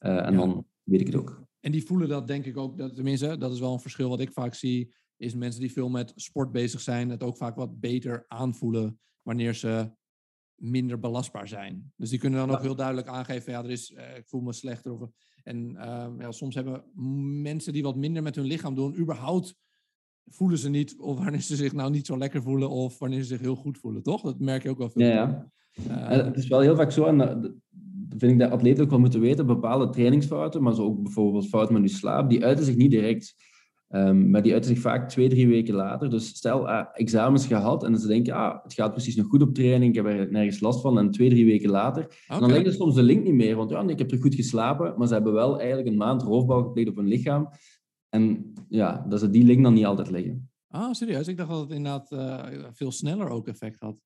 Uh, en dan weet ik het ook. En die voelen dat denk ik ook, dat, tenminste, dat is wel een verschil wat ik vaak zie, is mensen die veel met sport bezig zijn, het ook vaak wat beter aanvoelen wanneer ze minder belastbaar zijn. Dus die kunnen dan ook heel duidelijk aangeven, ja, er is, uh, ik voel me slechter. Of, en uh, ja, soms hebben mensen die wat minder met hun lichaam doen, überhaupt voelen ze niet of wanneer ze zich nou niet zo lekker voelen of wanneer ze zich heel goed voelen, toch? Dat merk je ook wel veel. Ja, ja. Uh, het is wel heel vaak zo, en dat vind ik dat atleten ook wel moeten weten, bepaalde trainingsfouten, maar zo ook bijvoorbeeld fouten met je slaap, die uiten zich niet direct. Um, maar die uiten zich vaak twee, drie weken later. Dus stel, uh, examens gehad en ze denken, ah, het gaat precies nog goed op training, ik heb er nergens last van. En twee, drie weken later, dan leggen ze soms de link niet meer. Want ja, ik heb er goed geslapen, maar ze hebben wel eigenlijk een maand roofbouw gepleegd op hun lichaam. En ja, dat ze die link dan niet altijd leggen. Ah, serieus? Ik dacht dat het inderdaad uh, veel sneller ook effect had.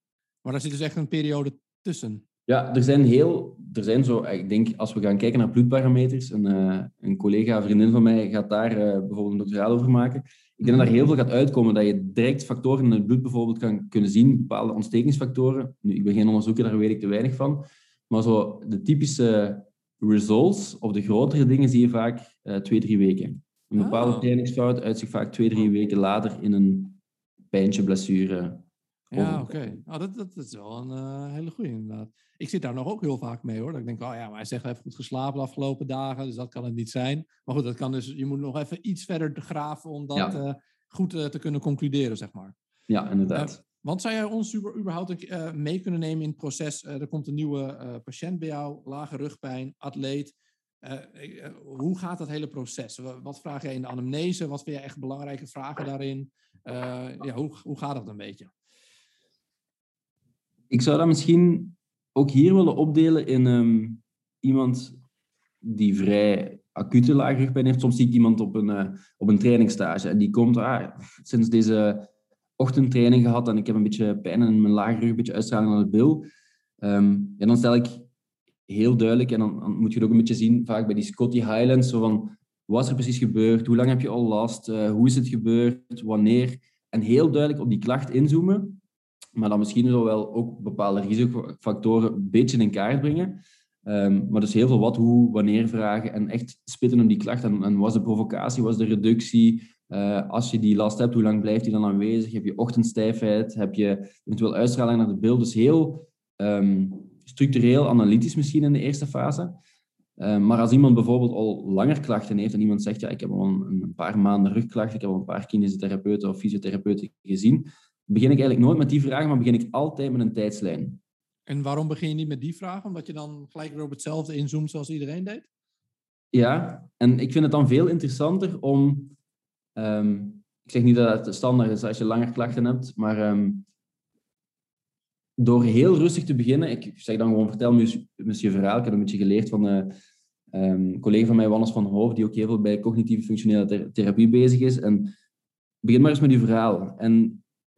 Maar daar zit dus echt een periode tussen. Ja, er zijn heel, er zijn zo, ik denk als we gaan kijken naar bloedparameters, een, uh, een collega, een vriendin van mij gaat daar uh, bijvoorbeeld een doctoraal over maken. Ik denk dat daar heel veel gaat uitkomen, dat je direct factoren in het bloed bijvoorbeeld kan kunnen zien, bepaalde ontstekingsfactoren. Nu, ik ben geen onderzoeker, daar weet ik te weinig van. Maar zo de typische results, of de grotere dingen, zie je vaak uh, twee, drie weken. Een bepaalde oh. trainingsfout uit zich vaak twee, drie weken later in een pijntje, blessure, ja, oké. Okay. Oh, dat, dat, dat, is wel een uh, hele goede inderdaad. Ik zit daar nog ook heel vaak mee hoor. Dat ik denk, oh ja, maar hij zegt hij heeft goed geslapen de afgelopen dagen, dus dat kan het niet zijn. Maar goed, dat kan dus, je moet nog even iets verder graven om dat uh, goed uh, te kunnen concluderen, zeg maar. Ja, inderdaad. want zou jij ons überhaupt mee kunnen nemen in het proces? er komt een nieuwe patiënt bij jou, lage rugpijn, atleet. hoe gaat dat hele proces? Wat vraag jij in de anamnese? Wat vind je echt belangrijke vragen daarin? ja, hoe, hoe gaat dat een beetje? Ik zou dat misschien ook hier willen opdelen in ehm, iemand die vrij acute laagrugpijn heeft. Soms zie ik iemand op een, uh, op een trainingstage en die komt ah, sinds deze ochtendtraining gehad en ik heb een beetje pijn in mijn laagrug, een beetje uitstraling aan de bil. En dan stel ik heel duidelijk, en dan, moet je het ook een beetje zien, vaak bij die Scotty Highlands, zo van, wat is er precies gebeurd? Hoe lang heb je al last? Uh, hoe is het gebeurd? Wanneer? En heel duidelijk op die klacht inzoomen, maar dan misschien zo wel ook bepaalde risicofactoren een beetje in kaart brengen. Um, maar dus heel veel wat, hoe, wanneer vragen en echt spitten op die klacht. En, was de provocatie, was de reductie? Uh, als je die last hebt, hoe lang blijft die dan aanwezig? Heb je ochtendstijfheid? Heb je eventueel uitstraling naar de beeld? Dus heel um, structureel, analytisch misschien in de eerste fase. Um, maar als iemand bijvoorbeeld al langer klachten heeft en iemand zegt, ja, ik heb al een, een paar maanden rugklachten, ik heb al een paar kinesiotherapeuten of fysiotherapeuten gezien, begin ik eigenlijk nooit met die vragen, maar begin ik altijd met een tijdslijn. En waarom begin je niet met die vraag? Omdat je dan gelijk weer op hetzelfde inzoomt zoals iedereen deed? Ja, en ik vind het dan veel interessanter om... Um, ik zeg niet dat het standaard is als je langer klachten hebt, maar um, door heel rustig te beginnen... Ik zeg dan gewoon, vertel me eens je verhaal. Ik heb een beetje geleerd van een um, collega van mij, Wannes van Hoof, die ook heel veel bij cognitieve functionele therapie bezig is. En begin maar eens met je verhaal. En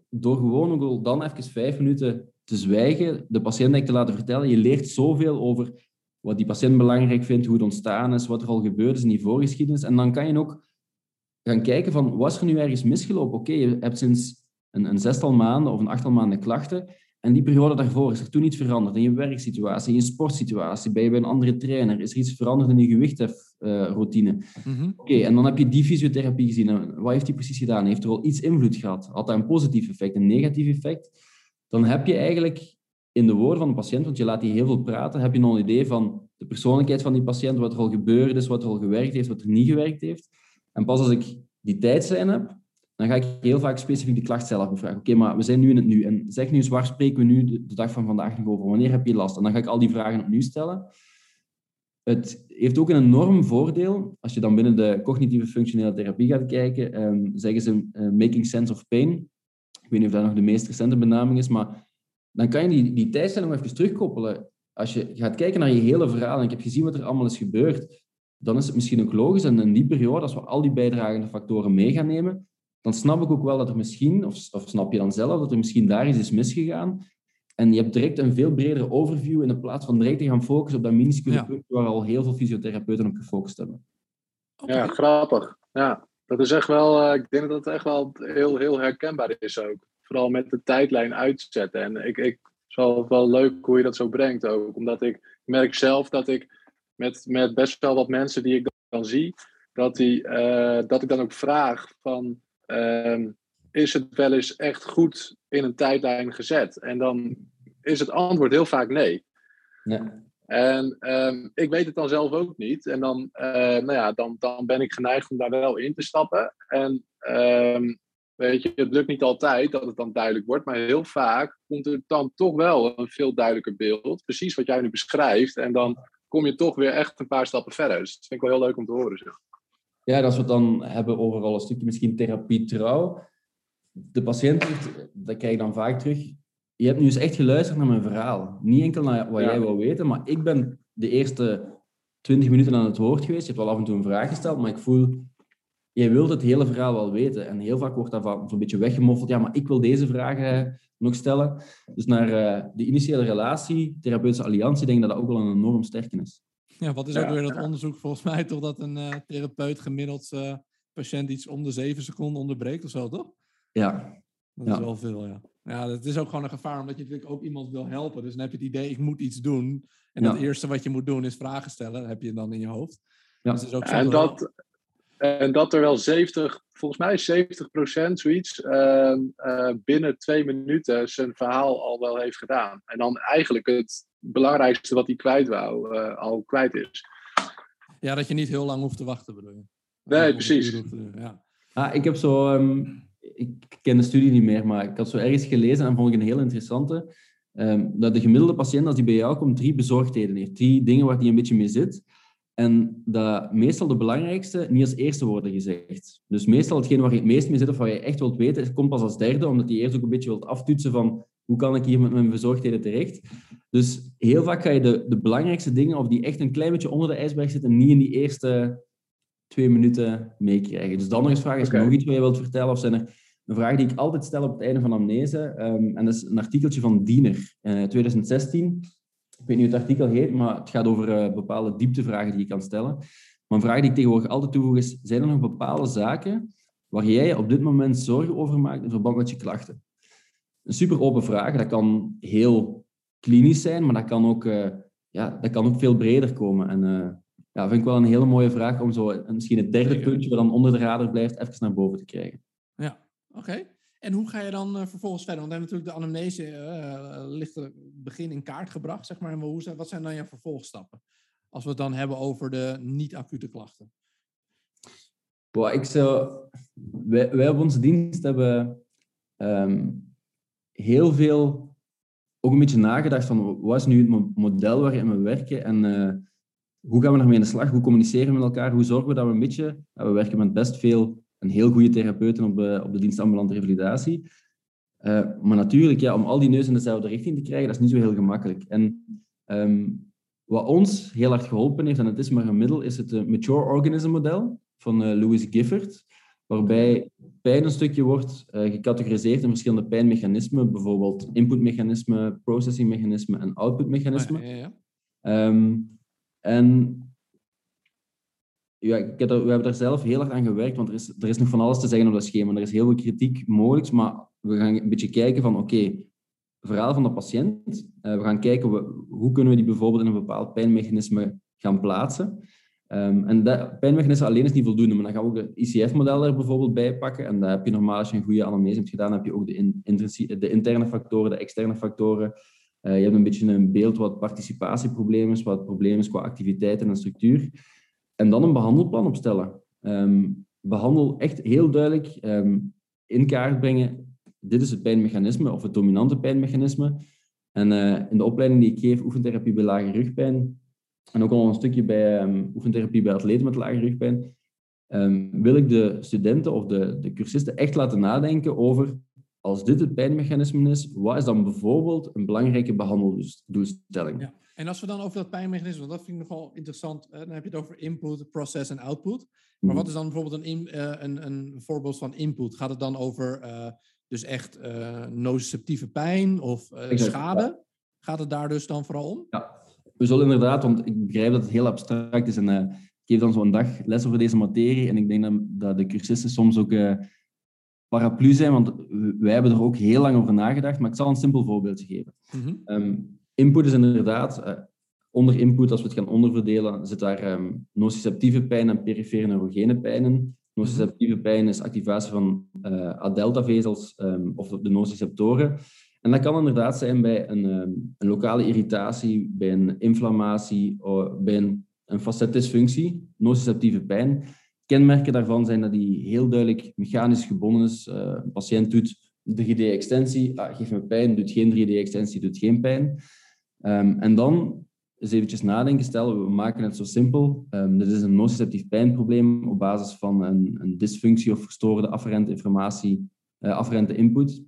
door gewoon ook dan even vijf minuten te zwijgen, de patiënt te laten vertellen. Je leert zoveel over wat die patiënt belangrijk vindt, hoe het ontstaan is, wat er al gebeurd is in die voorgeschiedenis. En dan kan je ook gaan kijken van, was er nu ergens misgelopen? Oké, je hebt sinds een, een zestal maanden of een achttal maanden klachten. En die periode daarvoor is er toen iets veranderd in je werksituatie, in je sportsituatie, ben je bij een andere trainer, is er iets veranderd in je gewichthefroutine. Uh, Oké, en dan heb je die fysiotherapie gezien. wat heeft die precies gedaan? Heeft er al iets invloed gehad? Had dat een positief effect, een negatief effect? dan heb je eigenlijk in de woorden van de patiënt, want je laat die heel veel praten, heb je nog een idee van de persoonlijkheid van die patiënt, wat er al gebeurd is, wat er al gewerkt heeft, wat er niet gewerkt heeft. En pas als ik die tijdslijn heb, dan ga ik heel vaak specifiek die klacht zelf bevragen. Oké, maar we zijn nu in het nu. En zeg nu eens, waar spreken we nu de, dag van vandaag nog over? Wanneer heb je last? En dan ga ik al die vragen opnieuw stellen. Het heeft ook een enorm voordeel, als je dan binnen de cognitieve functionele therapie gaat kijken, um, zeggen ze uh, making sense of pain. Ik weet niet of dat nog de meest recente benaming is, maar dan kan je die, die tijdstelling even terugkoppelen. Als je gaat kijken naar je hele verhaal en ik heb gezien wat er allemaal is gebeurd, dan is het misschien ook logisch. En in die periode, als we al die bijdragende factoren mee gaan nemen, dan snap ik ook wel dat er misschien, of, of snap je dan zelf, dat er misschien daar iets is misgegaan. En je hebt direct een veel bredere overview in plaats van direct te gaan focussen op dat minuscule punt waar al heel veel fysiotherapeuten op gefocust hebben. Ja, grappig. Ja. Dat is echt wel, uh, ik denk dat het echt wel heel, heel herkenbaar is ook. Vooral met de tijdlijn uitzetten. En ik, ik het wel, wel leuk hoe je dat zo brengt ook. Omdat ik merk zelf dat ik met, met best wel wat mensen die ik dan zie, dat, die, uh, dat ik dan ook vraag van, uh, is het wel eens echt goed in een tijdlijn gezet? En dan is het antwoord heel vaak nee. Ja. En um, ik weet het dan zelf ook niet. En dan, uh, nou ja, dan, dan ben ik geneigd om daar wel in te stappen. En um, weet je, het lukt niet altijd dat het dan duidelijk wordt. Maar heel vaak komt er dan toch wel een veel duidelijker beeld. Precies wat jij nu beschrijft. En dan kom je toch weer echt een paar stappen verder. Dus dat vind ik wel heel leuk om te horen. Zeg. Ja, als we het dan hebben over al een stukje misschien therapie trouw. De patiënt, dat krijg je dan vaak terug je hebt nu eens echt geluisterd naar mijn verhaal. Niet enkel naar wat jij wil weten, maar ik ben de eerste twintig minuten aan het woord geweest. Je hebt wel af en toe een vraag gesteld, maar ik voel, jij wilt het hele verhaal wel weten. En heel vaak wordt dat zo'n beetje weggemoffeld. Ja, maar ik wil deze vragen nog stellen. Dus naar uh, de initiële relatie, therapeutische alliantie, denk ik dat dat ook wel een enorm sterke is. Ja, wat is ook weer dat onderzoek volgens mij toch dat een uh, therapeut gemiddeld uh, patiënt iets om de zeven seconden onderbreekt of zo, toch? Ja. Dat is wel veel, ja. Ja, dat is ook gewoon een gevaar, omdat je natuurlijk ook iemand wil helpen. Dus dan heb je het idee, ik moet iets doen. En het eerste wat je moet doen is vragen stellen. heb je dan in je hoofd. Ja. Dus ook en, dat, en dat er wel 70, volgens mij 70 procent zoiets, uh, uh, binnen twee minuten zijn verhaal al wel heeft gedaan. En dan eigenlijk het belangrijkste wat hij kwijt wou, uh, al kwijt is. Ja, dat je niet heel lang hoeft te wachten, bedoel je? Nee, precies. ja. Ah, ik heb zo... Um ik ken de studie niet meer, maar ik had zo ergens gelezen en vond ik een heel interessante. Um, dat de gemiddelde patiënt, als die bij jou komt, drie bezorgdheden heeft. Drie dingen waar hij een beetje mee zit. En dat meestal de belangrijkste niet als eerste worden gezegd. Dus meestal hetgeen waar je het meest mee zit of wat je echt wilt weten, komt pas als derde, omdat je eerst ook een beetje wilt aftoetsen van hoe kan ik hier met mijn verzorgdheden terecht. Dus heel vaak ga je de, de belangrijkste dingen, of die echt een klein beetje onder de ijsberg zitten, niet in die eerste twee minuten meekrijgen. Dus dan nog eens vragen, is er nog iets wat je wilt vertellen? Of zijn er een vraag die ik altijd stel op het einde van amnese? Um, en dat is een artikeltje van Diener, uh, 2016 ik weet niet hoe het artikel heet, maar het gaat over uh, bepaalde dieptevragen die je kan stellen. Maar een vraag die ik tegenwoordig altijd toevoeg is, zijn er nog bepaalde zaken waar jij je op dit moment zorgen over maakt in verband met je klachten? Een super open vraag, dat kan heel klinisch zijn, maar dat kan ook, uh, ja, dat kan ook veel breder komen. En ja, vind ik wel een hele mooie vraag om zo misschien het derde puntje, wat dan onder de radar blijft, even naar boven te krijgen. Oké. En hoe ga je dan uh, vervolgens verder? Want dan natuurlijk de anamnese uh, ligt er begin in kaart gebracht, zeg maar. En hoe, wat zijn dan je vervolgstappen? Als we het dan hebben over de niet-acute klachten. Ik zou... wij, wij, op onze dienst hebben um, heel veel ook een beetje nagedacht van wat is nu het model waarin we werken en hoe gaan we daarmee aan de slag? Hoe communiceren we met elkaar? Hoe zorgen we dat we een beetje... we werken met best veel een heel goede therapeuten op, de, op de dienst ambulante revalidatie. Uh, maar natuurlijk, ja, om al die neus in dezelfde richting te krijgen, dat is niet zo heel gemakkelijk. En um, wat ons heel hard geholpen heeft, en het is maar een middel, is het Mature Organism model van uh, Louis Gifford, waarbij pijn een stukje wordt uh, gecategoriseerd in verschillende pijnmechanismen, bijvoorbeeld inputmechanismen, processingmechanismen en outputmechanismen. Ja, ja, ja. Um, en ja, we hebben daar zelf heel hard aan gewerkt, want er is, er is nog van alles te zeggen op dat schema. Er is heel veel kritiek mogelijk, maar we gaan een beetje kijken van, oké, okay, verhaal van de patiënt. Uh, we gaan kijken, hoe kunnen we die bijvoorbeeld in een bepaald pijnmechanisme gaan plaatsen. Um, en dat pijnmechanisme alleen is niet voldoende, maar dan gaan we ook het ICF-model er bijvoorbeeld bij pakken. En daar heb je normaal, als je een goede anamnese hebt gedaan, heb je ook de, de interne factoren, de externe factoren. Uh, je hebt een beetje een beeld wat participatieprobleem is, wat het probleem is qua activiteit en structuur. En dan een behandelplan opstellen. Behandel echt heel duidelijk um, in kaart brengen. Dit is het pijnmechanisme of het dominante pijnmechanisme. En uh, in de opleiding die ik geef, oefentherapie bij lage rugpijn, en ook al een stukje bij um, oefentherapie bij atleten met lage rugpijn, wil ik de studenten of de, de cursisten echt laten nadenken over, als dit het pijnmechanisme is, wat is dan bijvoorbeeld een belangrijke behandeldoelstelling? Ja. En als we dan over dat pijnmechanisme, dat vind ik nogal interessant. Dan heb je het over input, process en output. Maar wat mhm. is dan bijvoorbeeld een, uh, een, een voorbeeld van input? Gaat het dan over uh, dus echt uh, nociceptieve pijn of schade? Gaat het daar dus dan vooral om? Ja, we zullen inderdaad, want ik begrijp dat het heel abstract is. En ik geef dan zo'n dag les over deze materie. En ik denk dat, dat de cursisten soms ook paraplu zijn, want wij hebben er ook heel lang over nagedacht. Maar ik zal een simpel voorbeeldje geven. Mm -hmm. um, Input is inderdaad, uh, onder input, als we het gaan onderverdelen, zit daar um, nociceptieve pijn en perifere neurogene pijnen. Nociceptieve pijn is activatie van uh, A-delta-vezels um, of de nociceptoren. En dat kan inderdaad zijn bij een, um, een lokale irritatie, bij een inflammatie, bij een, een facetdysfunctie, nociceptieve pijn. Kenmerken daarvan zijn dat die heel duidelijk mechanisch gebonden is. Uh, een patiënt doet 3D-extensie, ah, geeft me pijn, doet geen 3D-extensie, doet geen pijn. Um, en dan eens eventjes nadenken, stel we maken het zo simpel. Dit is een nociceptief pijnprobleem op basis van een, een dysfunctie of verstoorde afferente informatie, uh, afferente input.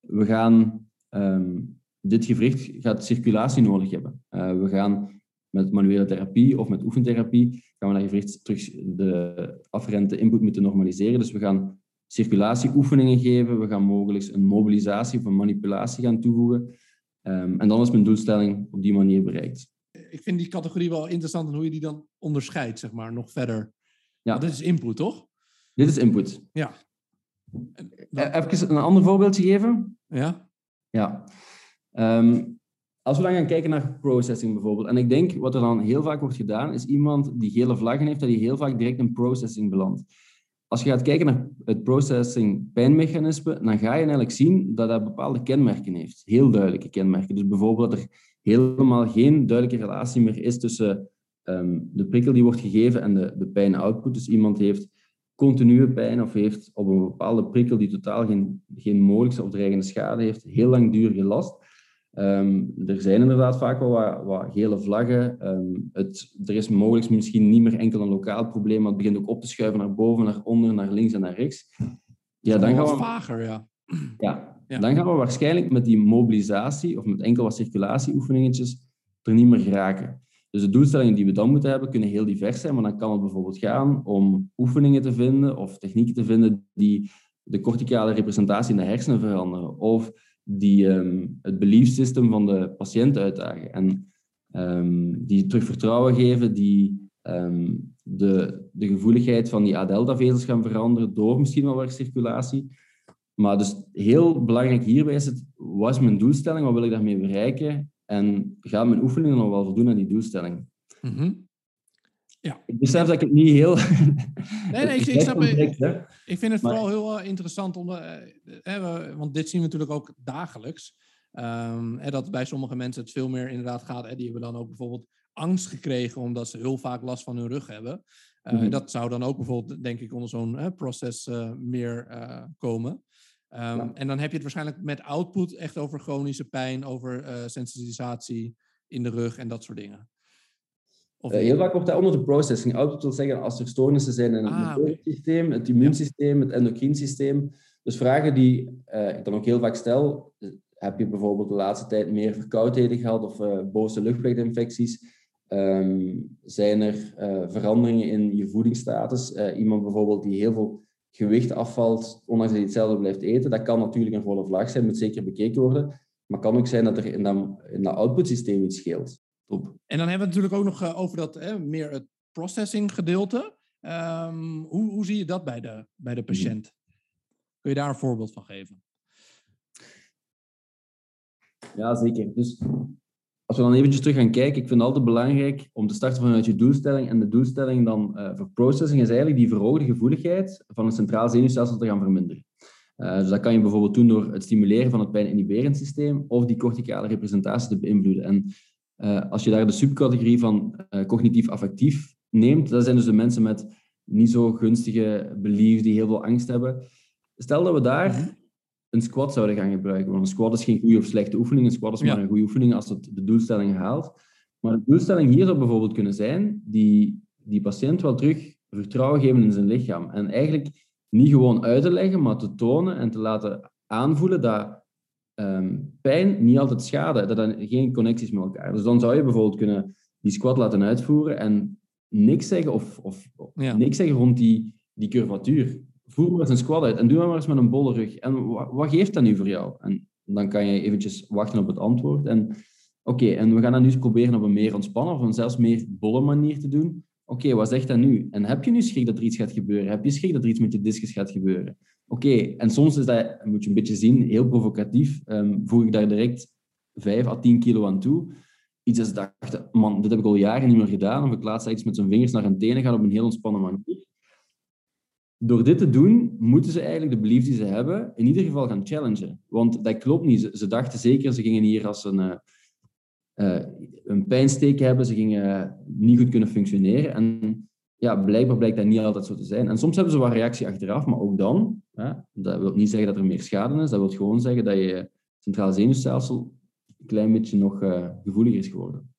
We gaan um, dit gewricht gaat circulatie nodig hebben. Uh, we gaan met manuele therapie of met oefentherapie gaan we dat gewricht terug de afferente input moeten normaliseren. Dus we gaan circulatieoefeningen geven, we gaan mogelijk een mobilisatie of een manipulatie gaan toevoegen. Um, en dan is mijn doelstelling op die manier bereikt. Ik vind die categorie wel interessant en hoe je die dan onderscheidt, zeg maar, nog verder. Ja. Dit is input, toch? Dit is input. Ja. Dan... E-, even een ander voorbeeldje geven. Ja. Ja. Um, als we dan gaan kijken naar processing bijvoorbeeld, en ik denk wat er dan heel vaak wordt gedaan, is iemand die gele vlaggen heeft, dat die heel vaak direct in processing belandt als je gaat kijken naar het processing pijnmechanisme, dan ga je eigenlijk zien dat dat bepaalde kenmerken heeft. Heel duidelijke kenmerken. Dus bijvoorbeeld dat er helemaal geen duidelijke relatie meer is tussen um, de prikkel die wordt gegeven en de, de pijnoutput. Dus iemand heeft continue pijn of heeft op een bepaalde prikkel die totaal geen, geen mogelijke of dreigende schade heeft, heel langdurige last. Ehm, er zijn inderdaad vaak wel wat, wat gele vlaggen. Ehm, het, er is mogelijk misschien niet meer enkel een lokaal probleem, maar het begint ook op te schuiven naar boven, naar onder, naar links en naar rechts. Ja, dan gaan we... vager, ja. ja. Ja, dan gaan we waarschijnlijk met die mobilisatie of met enkel wat circulatieoefeningetjes er niet meer geraken. Dus de doelstellingen die we dan moeten hebben, kunnen heel divers zijn, maar dan kan het bijvoorbeeld gaan om oefeningen te vinden of technieken te vinden die de corticale representatie in de hersenen veranderen of die um, het beliefssysteem van de patiënt uitdagen en um, die terug vertrouwen geven, die um, de, de gevoeligheid van die A-delta-vezels gaan veranderen door misschien wel wat circulatie. Maar dus heel belangrijk hierbij is het, wat is mijn doelstelling, wat wil ik daarmee bereiken en gaan mijn oefeningen nog wel voldoen aan die doelstelling? Mm ja. Ik besef dat ik het niet heel... Nee, nee, ik, ik snap het. Ik vind het vooral heel uh, interessant, om, uh, want dit zien we natuurlijk ook dagelijks. Um, dat bij sommige mensen het veel meer inderdaad gaat. Hè, die hebben dan ook bijvoorbeeld angst gekregen omdat ze heel vaak last van hun rug hebben. Mm -hmm. Dat zou dan ook bijvoorbeeld, denk ik, onder zo'n proces meer komen. Um, ja. En dan heb je het waarschijnlijk met output echt over chronische pijn, over sensitisatie in de rug en dat soort dingen. Of... Uh, heel vaak wordt dat onder de processing. Output wil zeggen als er stoornissen zijn in het ah, systeem, het immuunsysteem, het endocriensysteem. Dus vragen die uh, ik dan ook heel vaak stel. Heb je bijvoorbeeld de laatste tijd meer verkoudheden gehad of uh, boze luchtweginfecties? Um, zijn er veranderingen in je voedingsstatus? iemand bijvoorbeeld die heel veel gewicht afvalt, ondanks dat hij hetzelfde blijft eten. Dat kan natuurlijk een volle vlag zijn, moet zeker bekeken worden. Maar het kan ook zijn dat er in dat, in dat output-systeem iets scheelt. En dan hebben we het natuurlijk ook nog eh, over dat hè, meer het processing gedeelte. Um, hoe, hoe zie je dat bij de, bij de patiënt? Kun je daar een voorbeeld van geven? Ja, zeker. Dus als we dan eventjes terug gaan kijken, ik vind het altijd belangrijk om te starten vanuit je doelstelling. En de doelstelling dan uh, voor processing is eigenlijk die verhoogde gevoeligheid van het centraal zenuwstelsel te gaan verminderen. Uh, dus dat kan je bijvoorbeeld doen door het stimuleren van het pijn-inhiberend systeem of die corticale representatie te beïnvloeden. En uh, als je daar de subcategorie van uh, cognitief-affectief neemt, dat zijn dus de mensen met niet zo gunstige beliefs, die heel veel angst hebben. Stel dat we daar mhm. een squat zouden gaan gebruiken. Want een squat is geen goede of slechte oefening. Een squat is maar een goede oefening als het de doelstelling haalt. Maar de doelstelling hier zou bijvoorbeeld kunnen zijn die die patiënt wel terug vertrouwen geven in zijn lichaam. En eigenlijk niet gewoon uit te leggen, maar te tonen en te laten aanvoelen dat um, pijn niet altijd schade, dat er geen connecties met elkaar. Dus dan zou je bijvoorbeeld kunnen die squat laten uitvoeren en niks zeggen, of, of niks zeggen rond die, die curvatuur. Voer maar eens een squat uit en doe maar eens met een bolle rug. En wat, wat geeft dat nu voor jou? En dan kan je eventjes wachten op het antwoord. En oké, en we gaan dat nu eens proberen op een meer ontspannen of een zelfs meer bolle manier te doen. Oké, wat zegt dat nu? En heb je nu schrik dat er iets gaat gebeuren? Heb je schrik dat er iets met je discus gaat gebeuren? Oké, en soms is dat, moet je een beetje zien, heel provocatief. Um, voeg ik daar direct 5 à 10 kilo aan toe. Iets dat ik dacht, man, dit heb ik al jaren niet meer gedaan. Of ik laat iets met zijn vingers naar een tenen gaan op een heel ontspannen manier. Door dit te doen, moeten ze eigenlijk de belief die ze hebben, in ieder geval gaan challengen. Want dat klopt niet. Ze, dachten zeker, ze gingen hier als een, uh, een pijnsteek hebben, ze gingen niet goed kunnen functioneren. En ja, blijkbaar blijkt dat niet altijd zo te zijn. En soms hebben ze wat reactie achteraf, maar ook dan, dat wil niet zeggen dat er meer schade is, dat wil gewoon zeggen dat je centraal zenuwstelsel een klein beetje nog uh, gevoeliger is geworden.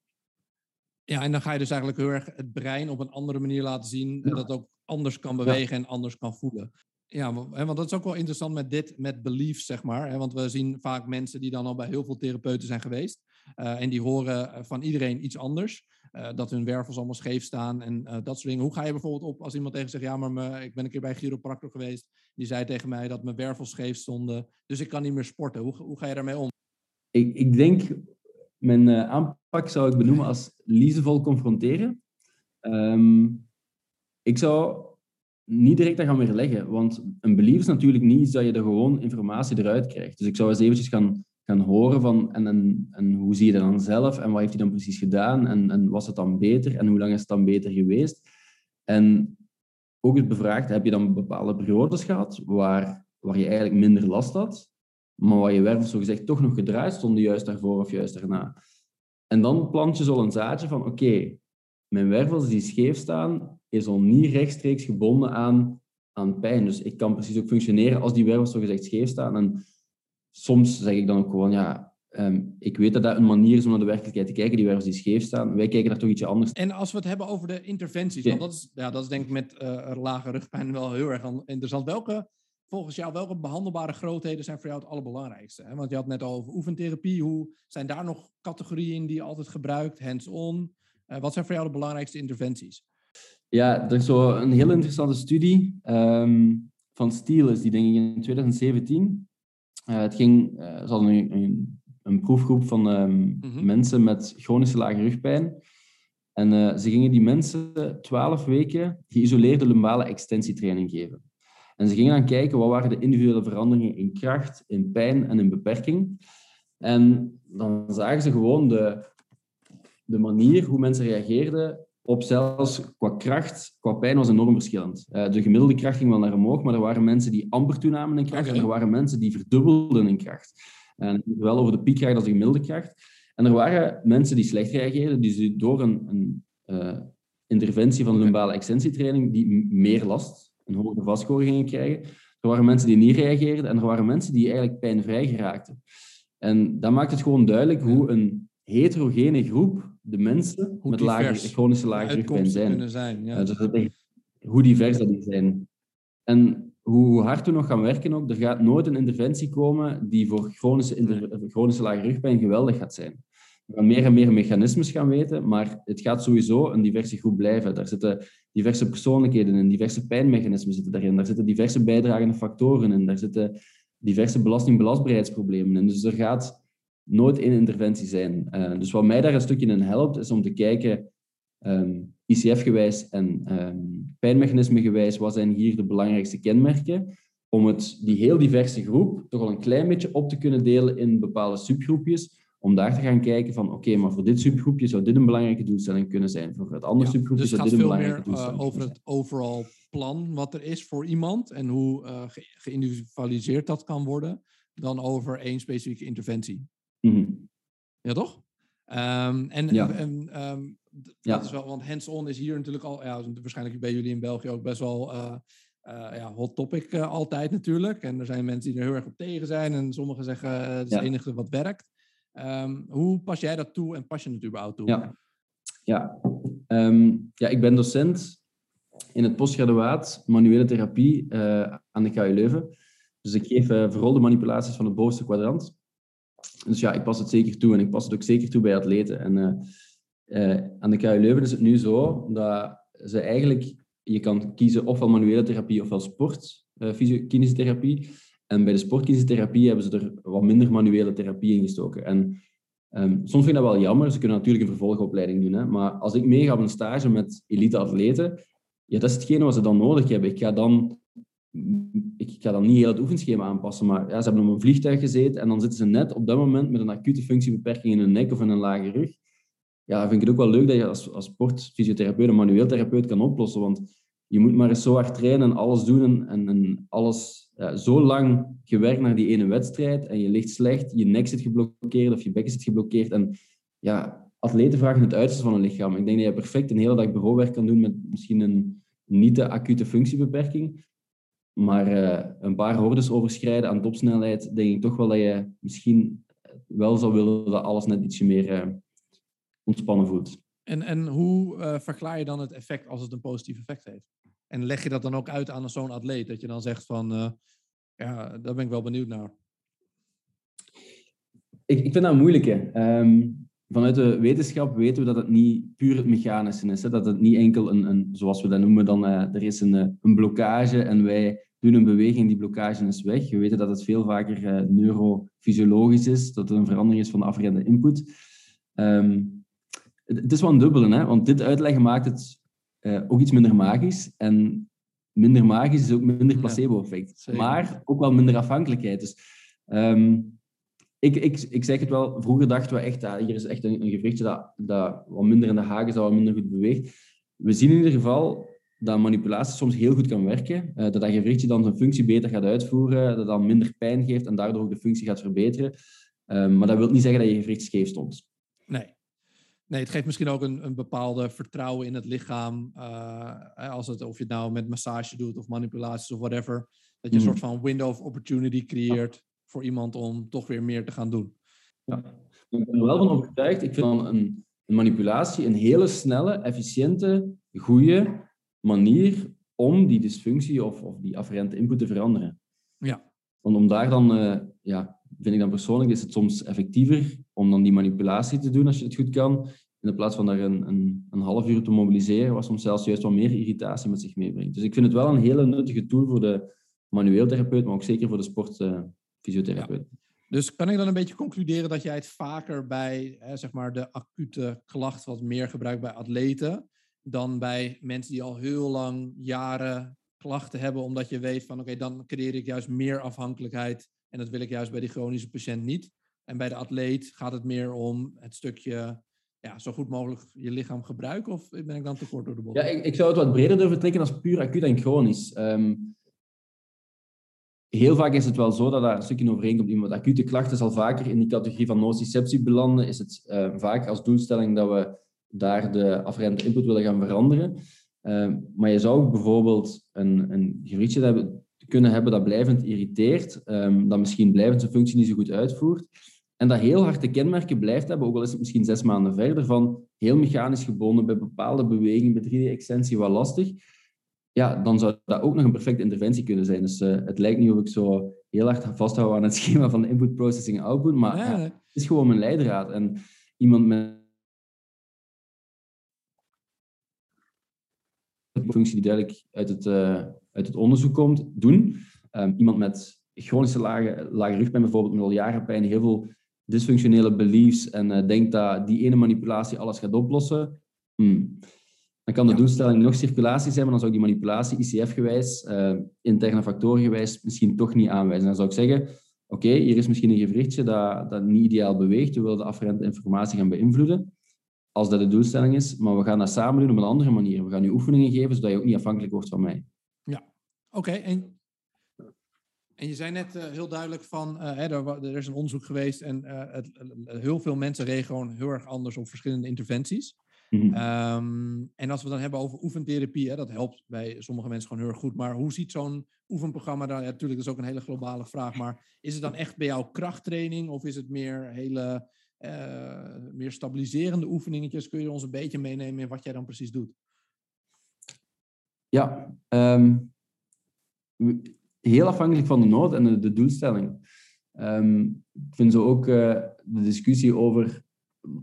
Ja, en dan ga je dus eigenlijk heel erg het brein op een andere manier laten zien, dat het ook anders kan bewegen en anders kan voelen. Ja, want dat is ook wel interessant met dit, met beliefs, zeg maar. Want we zien vaak mensen die dan al bij heel veel therapeuten zijn geweest. Uh, en die horen van iedereen iets anders. Uh, dat hun wervels allemaal scheef staan en dat soort dingen. Hoe ga je bijvoorbeeld op als iemand tegen zegt: Ja, maar me, ik ben een keer bij chiropractor geweest. Die zei tegen mij dat mijn wervels scheef stonden. Dus ik kan niet meer sporten. Hoe, hoe ga je daarmee om? Ik, ik denk, mijn aanpak zou ik benoemen als liefdevol confronteren. Um, ik zou niet direct dat gaan weerleggen, want een belief is natuurlijk niet dat je er gewoon informatie eruit krijgt. Dus ik zou eens eventjes gaan gaan horen van en, en, en hoe zie je dat dan zelf en wat heeft hij dan precies gedaan en, en was het dan beter en hoe lang is het dan beter geweest? En ook het bevraagd, heb je dan bepaalde periodes gehad waar, waar je eigenlijk minder last had, maar waar je wervels zogezegd toch nog gedraaid stonden, juist daarvoor of juist daarna. En dan plant je zo een zaadje van, oké, mijn wervels die scheef staan, is al niet rechtstreeks gebonden aan, aan pijn. Dus ik kan precies ook functioneren als die wervels zogezegd scheef staan. En soms zeg ik dan ook gewoon, ja, ehm, ik weet dat dat een manier is om naar de werkelijkheid te kijken, die wij die scheef staan. Wij kijken daar toch ietsje anders. En als we het hebben over de interventies, Ja. want dat is, ja, dat is denk ik met eh, lage rugpijn wel heel erg an- interessant. Welke, volgens jou, welke behandelbare grootheden zijn voor jou het allerbelangrijkste? Hè? Want je had net al over oefentherapie. Hoe zijn daar nog categorieën in die je altijd gebruikt? Hands-on? Eh, wat zijn voor jou de belangrijkste interventies? Ja, er is zo een heel interessante studie ehm, van Steele, is die denk ik in 2017. Eh, het ging, eh, ze hadden een, een, een proefgroep van ehm, Mhm. mensen met chronische lage rugpijn. En eh, ze gingen die mensen twaalf weken geïsoleerde lumbale extensietraining geven. En ze gingen dan kijken wat waren de individuele veranderingen in kracht, in pijn en in beperking. En dan zagen ze gewoon de, de manier hoe mensen reageerden op zelfs qua kracht, qua pijn was enorm verschillend. Eh, de gemiddelde kracht ging wel naar omhoog, maar er waren mensen die amper toenamen in kracht en er waren mensen die verdubbelden in kracht. En zowel over de piekkracht als de gemiddelde kracht. En er waren mensen die slecht reageerden, die door een, een eh, interventie van Oké. lumbale extensietraining die meer last, een hogere vastscore gingen krijgen. Er waren mensen die niet reageerden en er waren mensen die eigenlijk pijnvrij geraakten. En dat maakt het gewoon duidelijk hoe een heterogene groep de mensen Hoe met chronische lage rugpijn zijn. zijn. Ja. Dus dat is echt hoe divers dat die zijn. En hoe hard we nog gaan werken ook, er gaat nooit een interventie komen die voor chronische, inter- chronische lage rugpijn geweldig gaat zijn. We gaan meer en meer mechanismes gaan weten, maar het gaat sowieso een diverse groep blijven. Daar zitten diverse persoonlijkheden in, diverse pijnmechanismen zitten daarin, daar zitten diverse bijdragende factoren in, daar zitten diverse belasting-belastbaarheidsproblemen in. Dus er gaat nooit één interventie zijn. Eh, dus wat mij daar een stukje in helpt, is om te kijken ehm, ICF-gewijs en ehm pijnmechanisme-gewijs, wat zijn hier de belangrijkste kenmerken? Om het, die heel diverse groep toch al een klein beetje op te kunnen delen in bepaalde subgroepjes, om daar te gaan kijken van, oké, maar voor dit subgroepje zou dit een belangrijke doelstelling kunnen zijn. Voor het andere Ja, subgroepje dus het zou gaat dit een veel belangrijke meer eh, doelstelling over kunnen het overal plan wat er is voor iemand en hoe ge- geïndividualiseerd dat kan worden, dan over één specifieke interventie. Mhm. Ja, toch? Ehm, en Ja. en, ehm, Ja. dat is wel, want hands-on is hier natuurlijk al, ja, waarschijnlijk bij jullie in België ook best wel eh, eh, ja, hot topic eh, altijd natuurlijk. En er zijn mensen die er heel erg op tegen zijn en sommigen zeggen het is Ja. het enige wat werkt. Ehm, hoe pas jij dat toe en pas je het überhaupt toe? Ja. Ja. Ja, ik ben docent in het postgraduaat manuele therapie aan de KU Leuven. Dus ik geef eh, verrolde manipulaties van het bovenste kwadrant. Dus ja, ik pas het zeker toe en ik pas het ook zeker toe bij atleten. En eh, eh, aan de KU Leuven is het nu zo dat ze eigenlijk, je kan kiezen ofwel manuele therapie ofwel sport, eh fysiokinesietherapie. En bij de sportkinesietherapie hebben ze er wat minder manuele therapie in gestoken. En Ehm, soms vind ik dat wel jammer. Ze kunnen natuurlijk een vervolgopleiding doen. Hè? Maar als ik meega op een stage met elite-atleten, ja, dat is hetgene wat ze dan nodig hebben. Ik ga dan, ik ga dan niet heel het oefenschema aanpassen, maar ja, ze hebben op een vliegtuig gezeten en dan zitten ze net op dat moment met een acute functiebeperking in hun nek of in een lage rug. Ja, vind ik het ook wel leuk dat je als, als sportfysiotherapeut, een manueel therapeut kan oplossen. Want je moet maar eens zo hard trainen en alles doen en, en, en alles zo lang gewerkt naar die ene wedstrijd en je ligt slecht, je nek zit geblokkeerd of je bekken zit geblokkeerd. En ja, atleten vragen het uiterste van hun lichaam. Ik denk dat je perfect een hele dag bureauwerk kan doen met misschien een niet te acute functiebeperking. Maar eh, een paar hordes overschrijden aan topsnelheid, denk ik toch wel dat je misschien wel zou willen dat alles net ietsje meer eh, ontspannen voelt. En, en hoe eh, verklaar je dan het effect als het een positief effect heeft? En leg je dat dan ook uit aan zo'n atleet? Dat je dan zegt van, ja, daar ben ik wel benieuwd naar. Ik, ik vind dat een moeilijke. Ehm, vanuit de wetenschap weten we dat het niet puur het mechanische is. Hè? Dat het niet enkel een, een zoals we dat noemen, dan, er is een, een blokkage en wij doen een beweging, die blokkage is weg. We weten dat het veel vaker eh, neurofysiologisch is, dat het een verandering is van de afgerende input. Ehm, het, het is wel een dubbele, hè? want dit uitleggen maakt het eh, ook iets minder magisch. En minder magisch is ook minder placebo-effect. maar ook wel minder afhankelijkheid. Dus ehm, ik, ik, ik zeg het wel, vroeger dachten we echt, dat hier is echt een, een gewrichtje dat, dat wat minder in de haken zou, wat minder goed beweegt. We zien in ieder geval dat manipulatie soms heel goed kan werken. eh, dat dat gewrichtje dan zijn functie beter gaat uitvoeren, dat dan minder pijn geeft en daardoor ook de functie gaat verbeteren. Ehm, maar dat wil niet zeggen dat je gewricht scheef stond. Nee. Nee, het geeft misschien ook een, een bepaalde vertrouwen in het lichaam. eh, als het, of je het nou met massage doet of manipulaties of whatever. Dat je een Mhm. soort van window of opportunity creëert voor iemand om toch weer meer te gaan doen. Ja, ik ben er wel van overtuigd. Ik vind dan een, een manipulatie een hele snelle, efficiënte, goede manier om die dysfunctie of, of die afferente input te veranderen. Ja. Want om daar dan, uh, ja, vind ik dan persoonlijk, is het soms effectiever om dan die manipulatie te doen als je het goed kan, in plaats van daar een, een, een half uur te mobiliseren, wat soms zelfs juist wat meer irritatie met zich meebrengt. Dus ik vind het wel een hele nuttige tool voor de manueel therapeut, maar ook zeker voor de sportfysiotherapeut. Uh, Dus kan ik dan een beetje concluderen dat jij het vaker bij hè, zeg maar de acute klacht wat meer gebruikt bij atleten dan bij mensen die al heel lang jaren klachten hebben, omdat je weet van oké, dan creëer ik juist meer afhankelijkheid en dat wil ik juist bij die chronische patiënt niet. En bij de atleet gaat het meer om het stukje ja, zo goed mogelijk je lichaam gebruiken? Of ben ik dan te kort door de bocht? Ja, ik, ik zou het wat breder durven trekken als puur acuut en chronisch. Um, heel vaak is het wel zo dat daar een stukje overeenkomt. Iemand acute klachten zal vaker in die categorie van nociceptie belanden. Is het uh, vaak als doelstelling dat we daar de afferente input willen gaan veranderen. Uh, maar je zou ook bijvoorbeeld een, een hebben, kunnen hebben dat blijvend irriteert, um, dat misschien blijvend zijn functie niet zo goed uitvoert. En dat heel hard de kenmerken blijft hebben, ook al is het misschien zes maanden verder, van heel mechanisch gebonden bij bepaalde bewegingen, bij 3D-extensie wat lastig. Ja, dan zou dat ook nog een perfecte interventie kunnen zijn. Dus uh, het lijkt niet of ik zo heel hard vasthoud aan het schema van input, processing, output, maar ja. Ja, het is gewoon mijn leidraad. En iemand met een functie die duidelijk uit het, uh, uit het onderzoek komt, doen. Um, iemand met chronische lage, lage rugpijn, bijvoorbeeld met al jaren pijn, heel veel dysfunctionele beliefs en uh, denkt dat die ene manipulatie alles gaat oplossen, hmm. dan kan de doelstelling nog circulatie zijn, maar dan zou die manipulatie ICF-gewijs, uh, interne factoren-gewijs, misschien toch niet aanwijzen. Dan zou ik zeggen, oké, okay, hier is misschien een gewrichtje dat, dat niet ideaal beweegt, we willen de afferente informatie gaan beïnvloeden, als dat de doelstelling is, maar we gaan dat samen doen op een andere manier. We gaan je oefeningen geven, zodat je ook niet afhankelijk wordt van mij. Ja, oké. Okay, en en je zei net uh, heel duidelijk van, uh, hè, er, er, is een onderzoek geweest en uh, het, heel veel mensen reageren gewoon heel erg anders op verschillende interventies. Mm -hmm. um, en als we dan hebben over oefentherapie, hè, dat helpt bij sommige mensen gewoon heel erg goed. Maar hoe ziet zo'n oefenprogramma dan? Ja, natuurlijk, dat is ook een hele globale vraag. Maar is het dan echt bij jou krachttraining of is het meer hele meer stabiliserende oefeningetjes? Kun je ons een beetje meenemen in wat jij dan precies doet? Ja, um, heel afhankelijk van de nood en de, de doelstelling. Um, ik vind zo ook uh, de discussie over,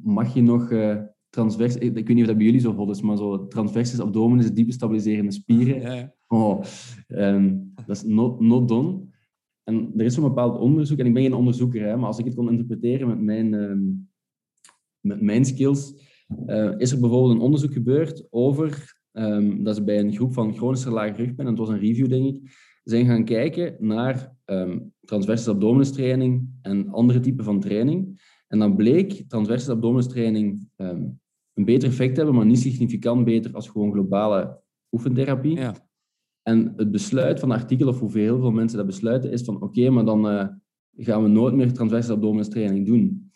mag je nog uh, transvers... Ik, ik, weet niet of dat bij jullie zo hot is, maar zo transversus abdominis, diepe stabiliserende spieren. Ja, ja. Oh, um, dat is not, not done. En er is zo'n bepaald onderzoek, en ik ben geen onderzoeker, hè, maar als ik het kon interpreteren met mijn, um, met mijn skills, uh, is er bijvoorbeeld een onderzoek gebeurd over, um, dat is bij een groep van chronische lage rugpijn, en het was een review, denk ik, zijn gaan kijken naar um, transversus abdominis training en andere typen van training. En dan bleek transversus abdominis training een beter effect hebben, maar niet significant beter als gewoon globale oefentherapie. Ja. En het besluit van het artikel, of hoeveel veel mensen dat besluiten, is van oké, maar dan uh, gaan we nooit meer transversus abdominis training doen.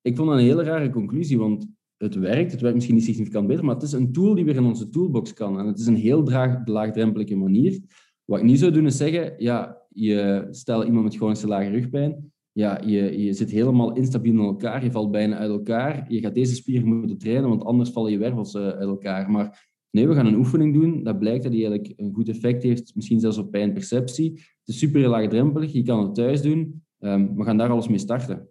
Ik vond dat een hele rare conclusie, want het werkt. Het werkt misschien niet significant beter, maar het is een tool die weer in onze toolbox kan. En het is een heel draag, laagdrempelige manier. Wat ik niet zou doen is zeggen, ja, je stel iemand met chronische lage rugpijn, ja, je, je zit helemaal instabiel in elkaar, je valt bijna uit elkaar, je gaat deze spier moeten trainen, want anders vallen je wervels uh, uit elkaar. Maar nee, we gaan een oefening doen, dat blijkt dat die eigenlijk een goed effect heeft, misschien zelfs op pijnperceptie. Het is super laagdrempelig, je kan het thuis doen, um, we gaan daar alles mee starten.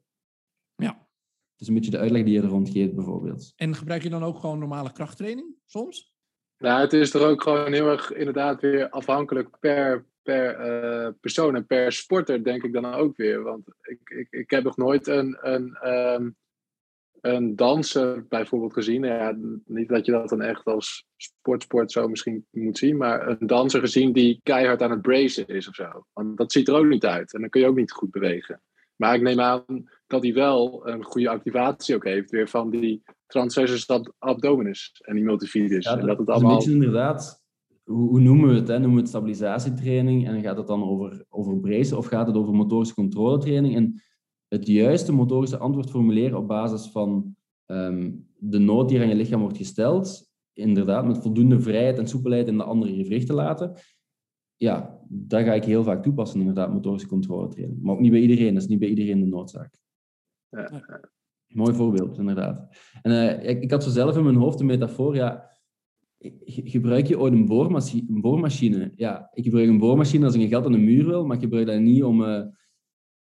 Ja. Het is een beetje de uitleg die je er rond geeft, bijvoorbeeld. En gebruik je dan ook gewoon normale krachttraining, soms? Nou, het is er ook gewoon heel erg inderdaad weer afhankelijk per, per uh, persoon en per sporter, denk ik dan ook weer. Want ik, ik, ik heb nog nooit een, een, um, een danser bijvoorbeeld gezien. Ja, niet dat je dat dan echt als sportsport zo misschien moet zien, maar een danser gezien die keihard aan het bracen is of zo. Want dat ziet er ook niet uit en dan kun je ook niet goed bewegen. Maar ik neem aan dat hij wel een goede activatie ook heeft weer van die transversus abdominis en die multifidus. Ja, en dat het allemaal... een beetje inderdaad, hoe, hoe, noemen we het? Hè? Noemen we het stabilisatietraining en gaat het dan over, over brace of gaat het over motorische controletraining? En het juiste motorische antwoord formuleren op basis van um, de nood die er aan je lichaam wordt gesteld, inderdaad met voldoende vrijheid en soepelheid in de andere gewrichten laten, ja, dat ga ik heel vaak toepassen, inderdaad, motorische controletraining. Maar ook niet bij iedereen, dat is niet bij iedereen de noodzaak. ja. Mooi voorbeeld, inderdaad. En uh, ik, ik, had zo zelf in mijn hoofd een metafoor. Ja, gebruik je ooit een boormachine, een boormachine? Ja, ik gebruik een boormachine als ik een gat aan de muur wil, maar ik gebruik dat niet om uh,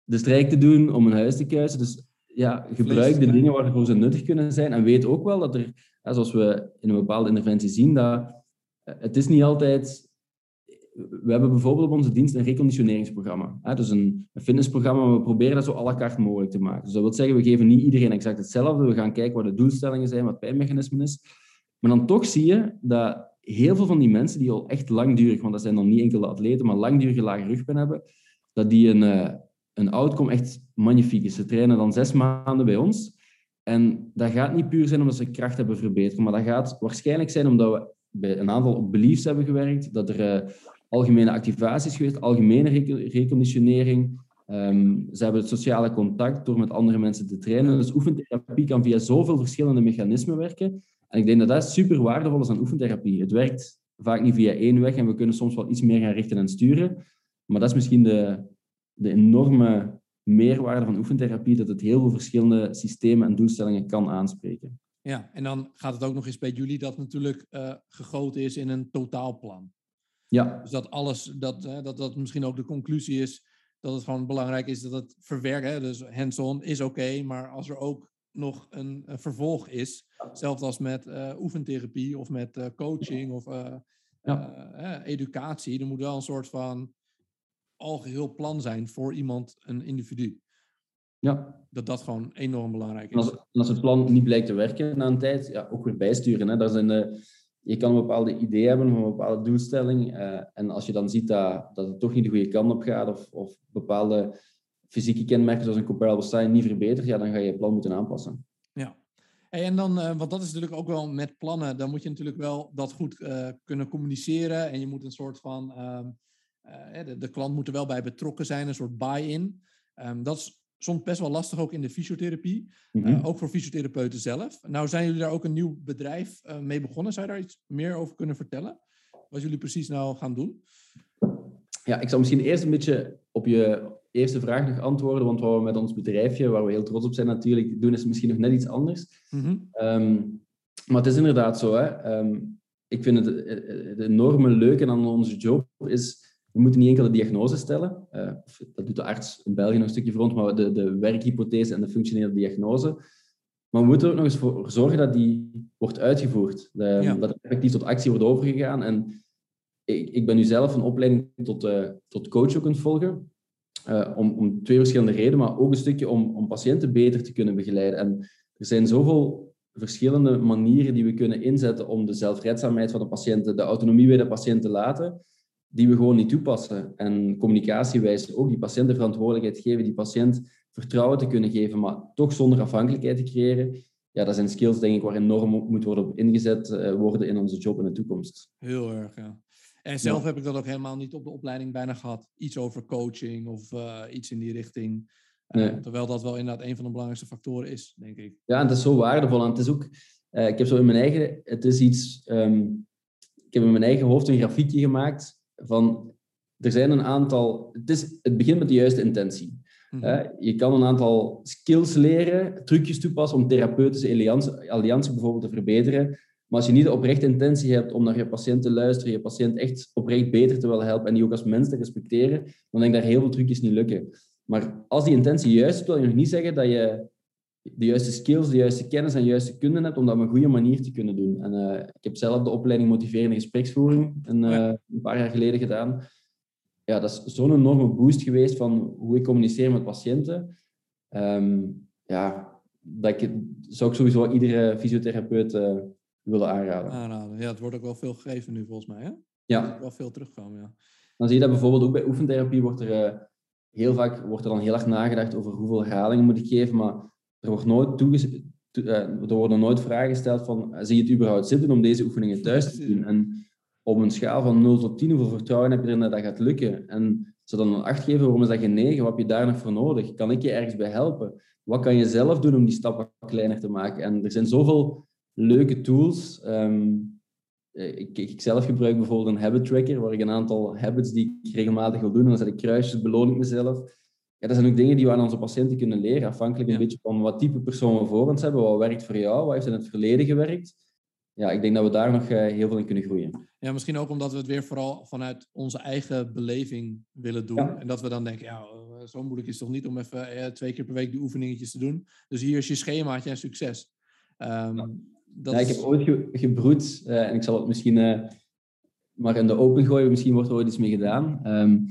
de strijk te doen, om een huis te kuisen. Dus ja, gebruik de dingen waarvoor ze nuttig kunnen zijn. En weet ook wel dat er, zoals we in een bepaalde interventie zien, dat eh, het is niet altijd... We hebben bijvoorbeeld op onze dienst een reconditioneringsprogramma. Hè? Dus een, fitnessprogramma, maar we proberen dat zo à la carte mogelijk te maken. Dus dat wil zeggen, we geven niet iedereen exact hetzelfde. We gaan kijken wat de doelstellingen zijn, wat het pijnmechanisme is. Maar dan toch zie je dat heel veel van die mensen die al echt langdurig, want dat zijn dan niet enkele atleten, maar langdurige lage rugpijn hebben, dat die een, eh, een outcome echt magnifiek is. Ze trainen dan zes maanden bij ons. En dat gaat niet puur zijn omdat ze kracht hebben verbeterd, maar dat gaat waarschijnlijk zijn omdat we bij een aantal beliefs hebben gewerkt, dat er uh, algemene activaties geweest, algemene reconditionering. Um, ze hebben het sociale contact door met andere mensen te trainen. Dus oefentherapie kan via zoveel verschillende mechanismen werken. En ik denk dat dat super waardevol is aan oefentherapie. Het werkt vaak niet via één weg en we kunnen soms wel iets meer gaan richten en sturen. Maar dat is misschien de, de enorme meerwaarde van oefentherapie, dat het heel veel verschillende systemen en doelstellingen kan aanspreken. Ja, en dan gaat het ook nog eens bij jullie dat natuurlijk uh, gegoten is in een totaalplan. Ja. Dus dat alles, dat, dat dat misschien ook de conclusie is, dat het gewoon belangrijk is dat het verwerken, dus hands-on is oké, maar als er ook nog een, een, vervolg is, zelfs als met uh, oefentherapie of met coaching of ja. educatie, er moet wel een soort van algeheel plan zijn voor iemand, een individu. Ja. Dat dat gewoon enorm belangrijk is. En als, als het plan niet blijkt te werken na een tijd, ja, ook weer bijsturen. Hè. Zijn de, je kan een bepaalde idee hebben, een bepaalde doelstelling. Uh, en als je dan ziet dat, dat het toch niet de goede kant op gaat, of, of bepaalde fysieke kenmerken zoals een comparable style niet verbetert, ja, dan ga je je plan moeten aanpassen. Ja. En dan, uh, want dat is natuurlijk ook wel met plannen, dan moet je natuurlijk wel dat goed kunnen communiceren. En je moet een soort van, ehm, de, de, klant moet er wel bij betrokken zijn, een soort buy-in. Um, dat is soms best wel lastig ook in de fysiotherapie. Mm -hmm. uh, ook voor fysiotherapeuten zelf. Nou zijn jullie daar ook een nieuw bedrijf uh, mee begonnen. Zou je daar iets meer over kunnen vertellen? Wat jullie precies nou gaan doen? Ja, ik zal misschien eerst een beetje op je eerste vraag nog antwoorden. Want wat we met ons bedrijfje, waar we heel trots op zijn natuurlijk, doen is misschien nog net iets anders. Mm -hmm. um, maar het is inderdaad zo. Hè. Um, ik vind het, het enorme leuke aan onze job is we moeten niet enkel de diagnose stellen. Uh, dat doet de arts in België nog een stukje voor ons, maar de, de werkhypothese en de functionele diagnose. Maar we moeten er ook nog eens voor zorgen dat die wordt uitgevoerd. De, ja. Dat er effectief tot actie wordt overgegaan. En ik, ik ben nu zelf een opleiding tot, uh, tot coach ook aan het volgen. Uh, om, om twee verschillende redenen, maar ook een stukje om, om patiënten beter te kunnen begeleiden. En er zijn zoveel verschillende manieren die we kunnen inzetten om de zelfredzaamheid van de patiënten, de autonomie bij de patiënt te laten die we gewoon niet toepassen. En communicatiewijs ook die patiënt de verantwoordelijkheid geven, die patiënt vertrouwen te kunnen geven, maar toch zonder afhankelijkheid te creëren. Ja, dat zijn skills, denk ik, waar enorm moet worden op ingezet uh, worden in onze job in de toekomst. Heel erg, ja. En zelf ja. heb ik dat ook helemaal niet op de opleiding bijna gehad. Iets over coaching of uh, iets in die richting. Uh, nee. Terwijl dat wel inderdaad een van de belangrijkste factoren is, denk ik. Ja, en het is zo waardevol. En het is ook, ik heb zo in mijn eigen, het is iets, um, ik heb in mijn eigen hoofd een grafiekje gemaakt van er zijn een aantal. Het, is, het begint met de juiste intentie. Mm-hmm. Je kan een aantal skills leren, trucjes toepassen om therapeutische alliantie, alliantie bijvoorbeeld te verbeteren. Maar als je niet de oprechte intentie hebt om naar je patiënt te luisteren, je patiënt echt oprecht beter te willen helpen en die ook als mens te respecteren, dan denk ik dat heel veel trucjes niet lukken. Maar als die intentie juist is, wil je nog niet zeggen dat je de juiste skills, de juiste kennis en de juiste kunde hebt om dat op een goede manier te kunnen doen. En uh, ik heb zelf de opleiding motiverende gespreksvoering een, uh, een paar jaar geleden gedaan. Ja, dat is zo'n enorme boost geweest van hoe ik communiceer met patiënten. Um, ja, dat ik, zou ik sowieso iedere fysiotherapeut uh, willen aanraden. aanraden. Ja, het wordt ook wel veel gegeven nu volgens mij. Hè? Ja. Er wel veel terugkomen, ja. Dan zie je dat bijvoorbeeld ook bij oefentherapie wordt er heel vaak wordt er dan heel erg nagedacht over hoeveel herhalingen moet ik geven, maar er, wordt nooit uh, er worden nooit vragen gesteld van, zie je het überhaupt zitten om deze oefeningen thuis te doen? En op een schaal van 0 tot 10, hoeveel vertrouwen heb je erin dat dat gaat lukken? En ze dan een 8 geven, waarom is dat geen 9? Wat heb je daar nog voor nodig? Kan ik je ergens bij helpen? Wat kan je zelf doen om die stappen kleiner te maken? En er zijn zoveel leuke tools. Um, ik, ik, zelf gebruik bijvoorbeeld een habit tracker, waar ik een aantal habits die ik regelmatig wil doen, en dan zet ik kruisjes, beloon ik mezelf. Ja, dat zijn ook dingen die we aan onze patiënten kunnen leren, afhankelijk een beetje van wat type persoon we voor ons hebben, wat werkt voor jou, wat heeft in het verleden gewerkt. Ja, ik denk dat we daar nog eh, heel veel in kunnen groeien. Ja, misschien ook omdat we het weer vooral vanuit onze eigen beleving willen doen. En dat we dan denken, ja, eh, zo moeilijk is het toch niet om even eh, twee keer per week die oefeningetjes te doen. Dus hier is je schemaatje en succes. Um, dat ja, ik heb ooit gebroed, en ik zal het misschien maar in de open gooien, misschien wordt er ooit iets mee gedaan. Um,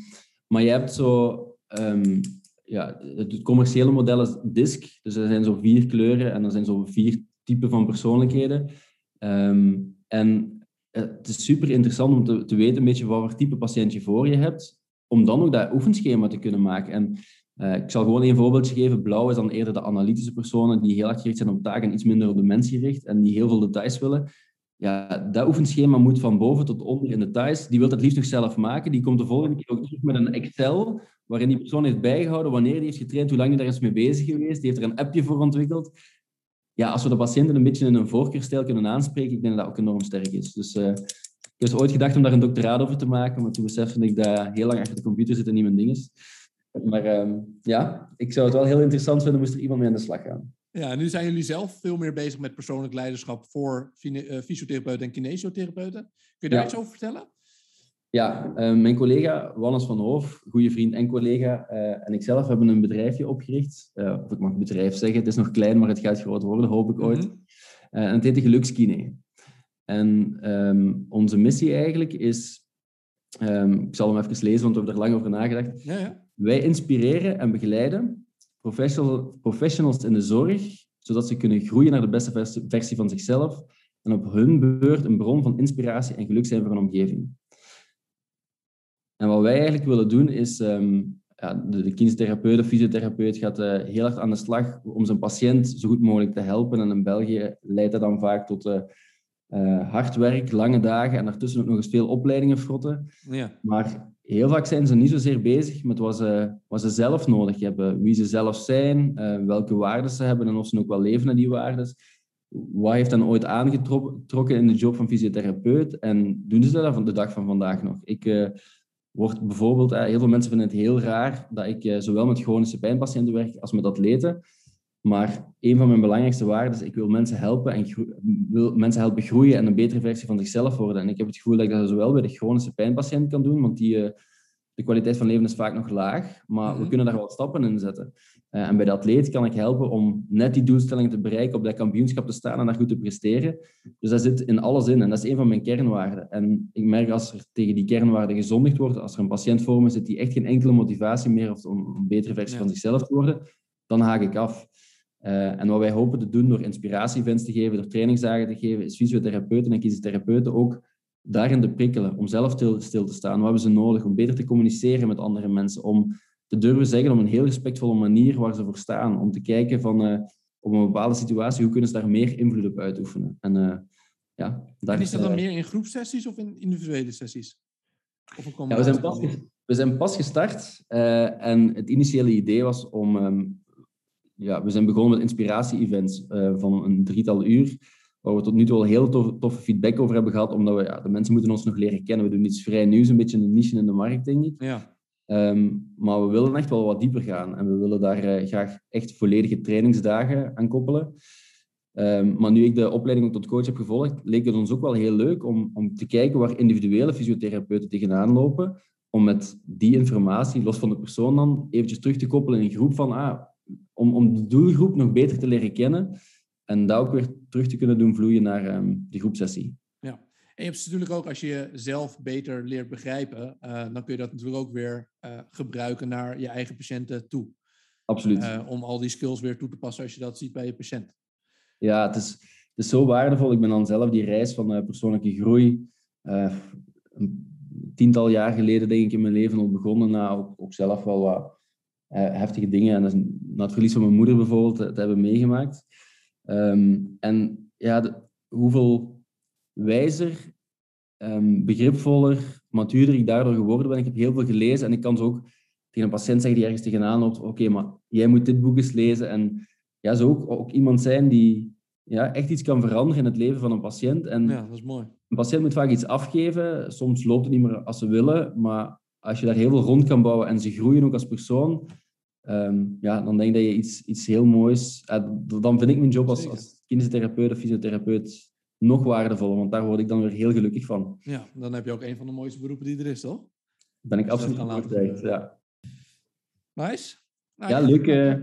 maar je hebt zo um, ja, het commerciële model is DISC. Dus er zijn zo vier kleuren en er zijn zo vier typen van persoonlijkheden. Ehm, en het is super interessant om te, te weten een beetje wat voor type patiënt je voor je hebt, om dan ook dat oefenschema te kunnen maken. En uh, ik zal gewoon een voorbeeldje geven. Blauw is dan eerder de analytische personen die heel erg gericht zijn op taken en iets minder op de mens gericht en die heel veel details willen. Ja, dat oefenschema moet van boven tot onder in details. Die wil het liefst nog zelf maken. Die komt de volgende keer ook terug met een Excel waarin die persoon heeft bijgehouden wanneer hij heeft getraind, hoe lang hij daar is mee bezig geweest. Die heeft er een appje voor ontwikkeld. Ja, als we de patiënten een beetje in een voorkeurstijl kunnen aanspreken, ik denk dat dat ook enorm sterk is. Dus uh, ik heb ooit gedacht om daar een doctoraat over te maken, maar toen besefte ik dat heel lang achter de computer zit en niet mijn ding is. Maar uh, ja, ik zou het wel heel interessant vinden moest er iemand mee aan de slag gaan. Ja, nu zijn jullie zelf veel meer bezig met persoonlijk leiderschap voor eh, fysiotherapeuten en kinesiotherapeuten. Kun je daar iets over vertellen? Ja, uh, mijn collega Wannes van Hoof, goede vriend en collega, uh, en ikzelf hebben een bedrijfje opgericht. Uh, of ik mag bedrijf zeggen, het is nog klein, maar het gaat groot worden, hoop ik ooit. Mm en het heet de Gelukskine. En um, onze missie eigenlijk is, um, ik zal hem even lezen, want we hebben er lang over nagedacht. Ja, ja. Wij inspireren en begeleiden professional, professionals in de zorg, zodat ze kunnen groeien naar de beste versie van zichzelf en op hun beurt een bron van inspiratie en geluk zijn voor hun omgeving. En wat wij eigenlijk willen doen is, um, ja, de, de kinestherapeut of fysiotherapeut gaat uh, heel hard aan de slag om zijn patiënt zo goed mogelijk te helpen. En in België leidt dat dan vaak tot uh, uh, hard werk, lange dagen en daartussen ook nog eens veel opleidingen frotten. Ja. Maar heel vaak zijn ze niet zozeer bezig met wat ze, wat ze zelf nodig hebben. Wie ze zelf zijn, welke waarden ze hebben en of ze ook wel leven naar die waarden. Wat heeft dan ooit aangetrokken in de job van fysiotherapeut? En doen ze dat van de dag van vandaag nog? Ik wordt bijvoorbeeld, eh, heel veel mensen vinden het heel raar dat ik eh, zowel met chronische pijnpatiënten werk als met atleten. Maar een van mijn belangrijkste waarden is, ik wil mensen helpen en wil mensen helpen groeien en een betere versie van zichzelf worden. En ik heb het gevoel dat ik dat zowel bij de chronische pijnpatiënt kan doen, want die, eh, de kwaliteit van leven is vaak nog laag, maar we mhm. kunnen daar wel stappen in zetten. Uh, en bij de atleet kan ik helpen om net die doelstellingen te bereiken, op dat kampioenschap te staan en daar goed te presteren. Dus dat zit in alles in en dat is een van mijn kernwaarden. En ik merk als er tegen die kernwaarden gezondigd wordt, als er een patiënt voor me zit die echt geen enkele motivatie meer heeft om een betere versie van zichzelf te worden, dan haak ik af. Uh, en wat wij hopen te doen door inspiratie-events te geven, door trainingsdagen te geven, is fysiotherapeuten en kinesitherapeuten ook daarin te prikkelen, om zelf stil, stil te staan. Wat hebben ze nodig om beter te communiceren met andere mensen, om te durven zeggen op een heel respectvolle manier waar ze voor staan. Om te kijken van uh, op een bepaalde situatie, hoe kunnen ze daar meer invloed op uitoefenen. En, uh, ja, en is dat dan meer in groepsessies of in individuele sessies? Of ja, we, zijn pas, we zijn pas gestart uh, en het initiële idee was om... Um, ja, we zijn begonnen met inspiratie-events van een drietal uur waar we tot nu toe al heel toffe feedback over hebben gehad, omdat we, ja, de mensen moeten ons nog leren kennen. We doen iets vrij nieuws, een beetje een niche in de markt, denk ik. Ja. Ehm, maar we willen echt wel wat dieper gaan en we willen daar uh, graag echt volledige trainingsdagen aan koppelen. Um, maar nu ik de opleiding tot coach heb gevolgd, leek het ons ook wel heel leuk om, om te kijken waar individuele fysiotherapeuten tegenaan lopen, om met die informatie, los van de persoon dan, eventjes terug te koppelen in een groep van, ah, om, om de doelgroep nog beter te leren kennen en dat ook weer terug te kunnen doen vloeien naar um, de groepsessie. En je hebt natuurlijk ook, als je jezelf beter leert begrijpen, uh, dan kun je dat natuurlijk ook weer uh, gebruiken naar je eigen patiënten toe. Absoluut. Uh, om al die skills weer toe te passen als je dat ziet bij je patiënt. Ja, het is, het is zo waardevol. Ik ben dan zelf die reis van persoonlijke groei een tiental jaar geleden, denk ik, in mijn leven al begonnen. Na ook, ook zelf wel wat heftige dingen. En na het verlies van mijn moeder bijvoorbeeld, te, hebben meegemaakt. Um, en ja, de, hoeveel wijzer, um, begripvoller, matuurder ik daardoor geworden ben. Ik heb heel veel gelezen en ik kan zo ook tegen een patiënt zeggen die ergens tegenaan loopt, oké, maar jij moet dit boek eens lezen. En ja, zo ook, ook iemand zijn die ja, echt iets kan veranderen in het leven van een patiënt. En ja, dat is mooi. Een patiënt moet vaak iets afgeven. Soms loopt het niet meer als ze willen, maar als je daar heel veel rond kan bouwen en ze groeien ook als persoon, ehm, ja, dan denk ik dat je iets, iets heel moois... eh, dan vind ik mijn job als, als of fysiotherapeut nog waardevoller, want daar word ik dan weer heel gelukkig van. Ja, dan heb je ook een van de mooiste beroepen die er is, toch? Ben ik absoluut laten overtuigd. Ja, Nice. Nou, ja leuk, eh,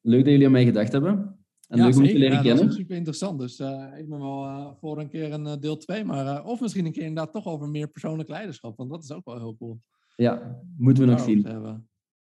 leuk dat jullie aan mij gedacht hebben. En leuk om te leren Ja, dat kennen. is super interessant. Dus eh, ik ben wel eh, voor een keer een deel 2. Maar, of misschien een keer inderdaad toch over meer persoonlijk leiderschap. Want dat is ook wel heel cool. Ja, moeten we nog zien. hebben.